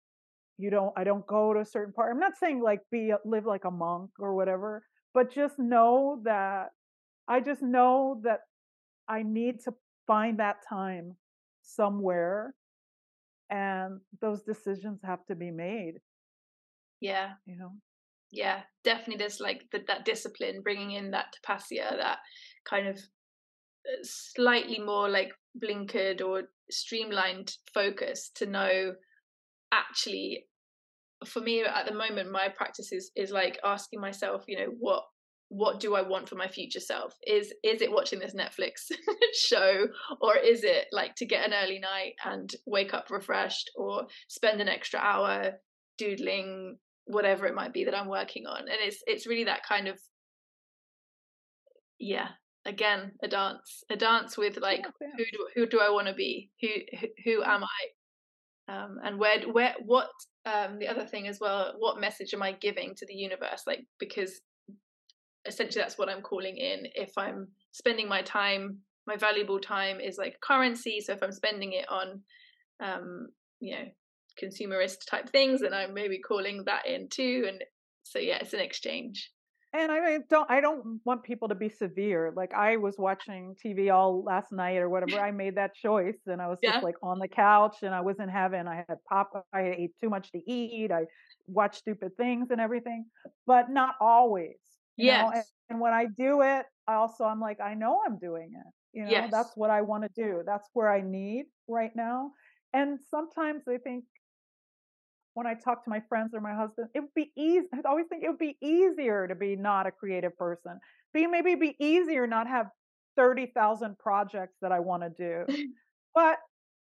you don't I don't go to a certain part. I'm not saying like be live like a monk or whatever, but just know that I just know that I need to find that time somewhere and those decisions have to be made. Yeah. You know yeah definitely there's like the, that discipline bringing in that tapasya that kind of uh, slightly more like blinkered or streamlined focus to know actually for me at the moment my practice is is like asking myself you know what what do I want for my future self? Is is it watching this Netflix show or is it like to get an early night and wake up refreshed or spend an extra hour doodling whatever it might be that I'm working on. And it's it's really that kind of yeah, again, a dance, a dance with like yeah, who do who do I want to be? Who, who who am I? Um, and where where what um, the other thing as well? What message am I giving to the universe? Like because essentially that's what I'm calling in. If I'm spending my time, my valuable time is like currency. So if I'm spending it on um, you know consumerist type things and i'm maybe calling that in too and so yeah it's an exchange and I don't I don't want people to be severe. Like I was watching TV all last night or whatever. I made that choice and I was yeah. just like on the couch and I wasn't having I had pop I ate too much to eat. I watched stupid things and everything. But not always. Yeah. And, and, when I do it, I also I'm like, I know I'm doing it. You know, yes. that's what I want to do. That's where I need right now. And sometimes I think when I talk to my friends or my husband, it would be easy. I always think it would be easier to be not a creative person. Be maybe be easier not have 30,000 projects that I want to do. but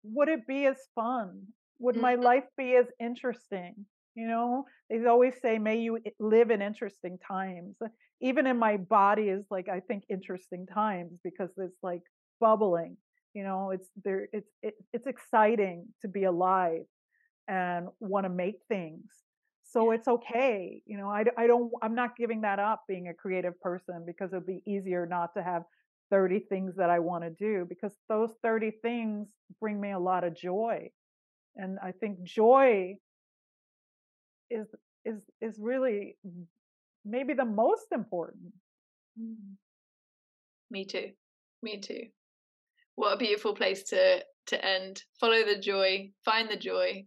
would it be as fun? Would my mm-hmm. life be as interesting? You know, they always say, may you live in interesting times. Even in my body is like, I think interesting times because it's like bubbling. You know, it's there, it's, it, it's exciting to be alive and want to make things. So it's okay. You know, I, I don't, I'm not giving that up being a creative person because it'd be easier not to have 30 things that I want to do because those 30 things bring me a lot of joy. And I think joy is, is, is really maybe the most important. Mm. Me too. Me too. What a beautiful place to to end. Follow the joy, find the joy,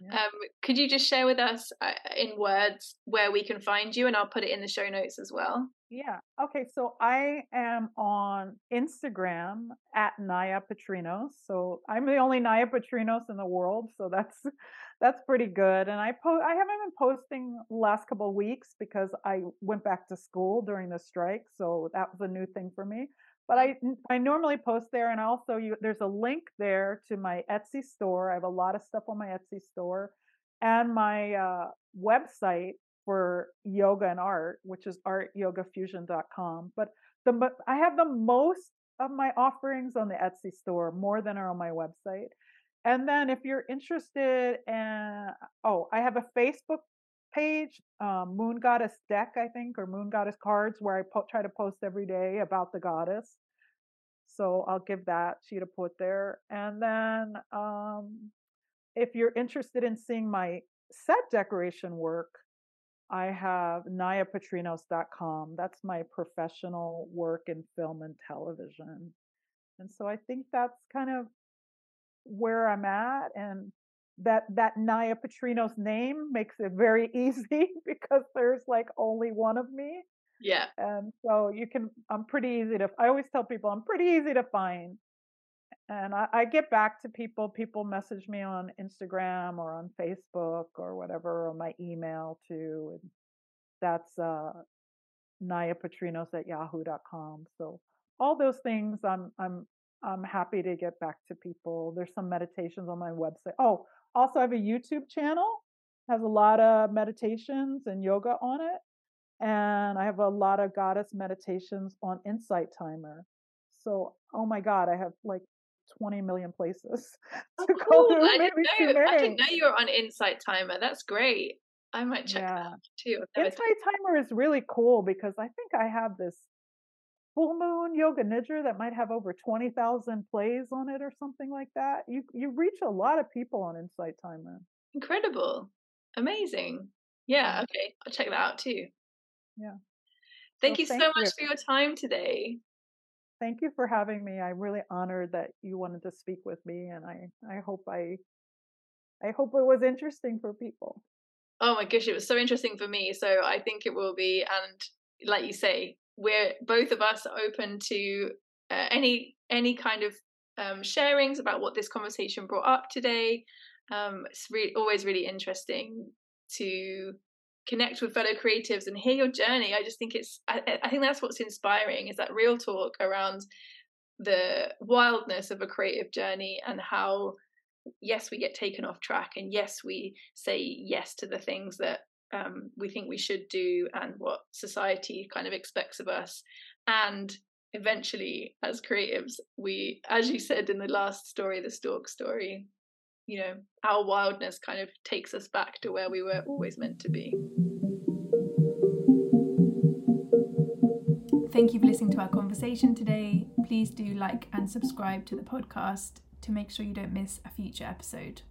yeah. Um, could you just share with us uh, in words where we can find you, and I'll put it in the show notes as well. Yeah. Okay. So I am on Instagram at Nya Patrinos. So I'm the only Nya Patrinos in the world. So that's that's pretty good. And I po- I haven't been posting last couple of weeks because I went back to school during the strike. So that was a new thing for me. But I I normally post there, and also you, there's a link there to my Etsy store. I have a lot of stuff on my Etsy store, and my uh, website for yoga and art, which is artyogafusion.com. But the I have the most of my offerings on the Etsy store, more than are on my website. And then if you're interested in, oh, I have a Facebook page, um, Moon Goddess Deck, I think, or Moon Goddess Cards, where I po- try to post every day about the goddess. So I'll give that to you to put there. And then um, if you're interested in seeing my set decoration work, I have nyapatrinos.com. That's my professional work in film and television. And so I think that's kind of where I'm at. And that that Nya Patrinos name makes it very easy because there's like only one of me. Yeah. And so you can I'm pretty easy to I always tell people I'm pretty easy to find. And I, I get back to people. People message me on Instagram or on Facebook or whatever, or my email too. And that's uh nyapatrinos at yahoo.com. So all those things I'm I'm I'm happy to get back to people. There's some meditations on my website. Oh, also I have a YouTube channel, has a lot of meditations and yoga on it. And I have a lot of goddess meditations on Insight Timer. So, oh my God, I have like 20 million places Oh, to cool. go to. I didn't know. I didn't know you were on Insight Timer. That's great. I might check that out too. Insight Timer is really cool because I think I have this full moon yoga nidra that might have over 20,000 plays on it or something like that. You you reach a lot of people on Insight Timer. Incredible. Amazing. Yeah, okay. I'll check that out too. Yeah. Thank So you so much you. for your time today. Thank you for having me. I'm really honored that you wanted to speak with me and I I hope I I hope it was interesting for people. Oh my gosh, it was so interesting for me. So I think it will be. And like you say, we're both of us open to uh, any any kind of um, sharings about what this conversation brought up today. Um, it's really always really interesting to connect with fellow creatives and hear your journey. I just think it's I, I think that's what's inspiring is that real talk around the wildness of a creative journey and how yes we get taken off track and yes we say yes to the things that um, we think we should do and what society kind of expects of us and eventually as creatives we as you said in the last story the stork story you know our wildness kind of takes us back to where we were always meant to be Thank you for listening to our conversation today. Please do like and subscribe to the podcast to make sure you don't miss a future episode.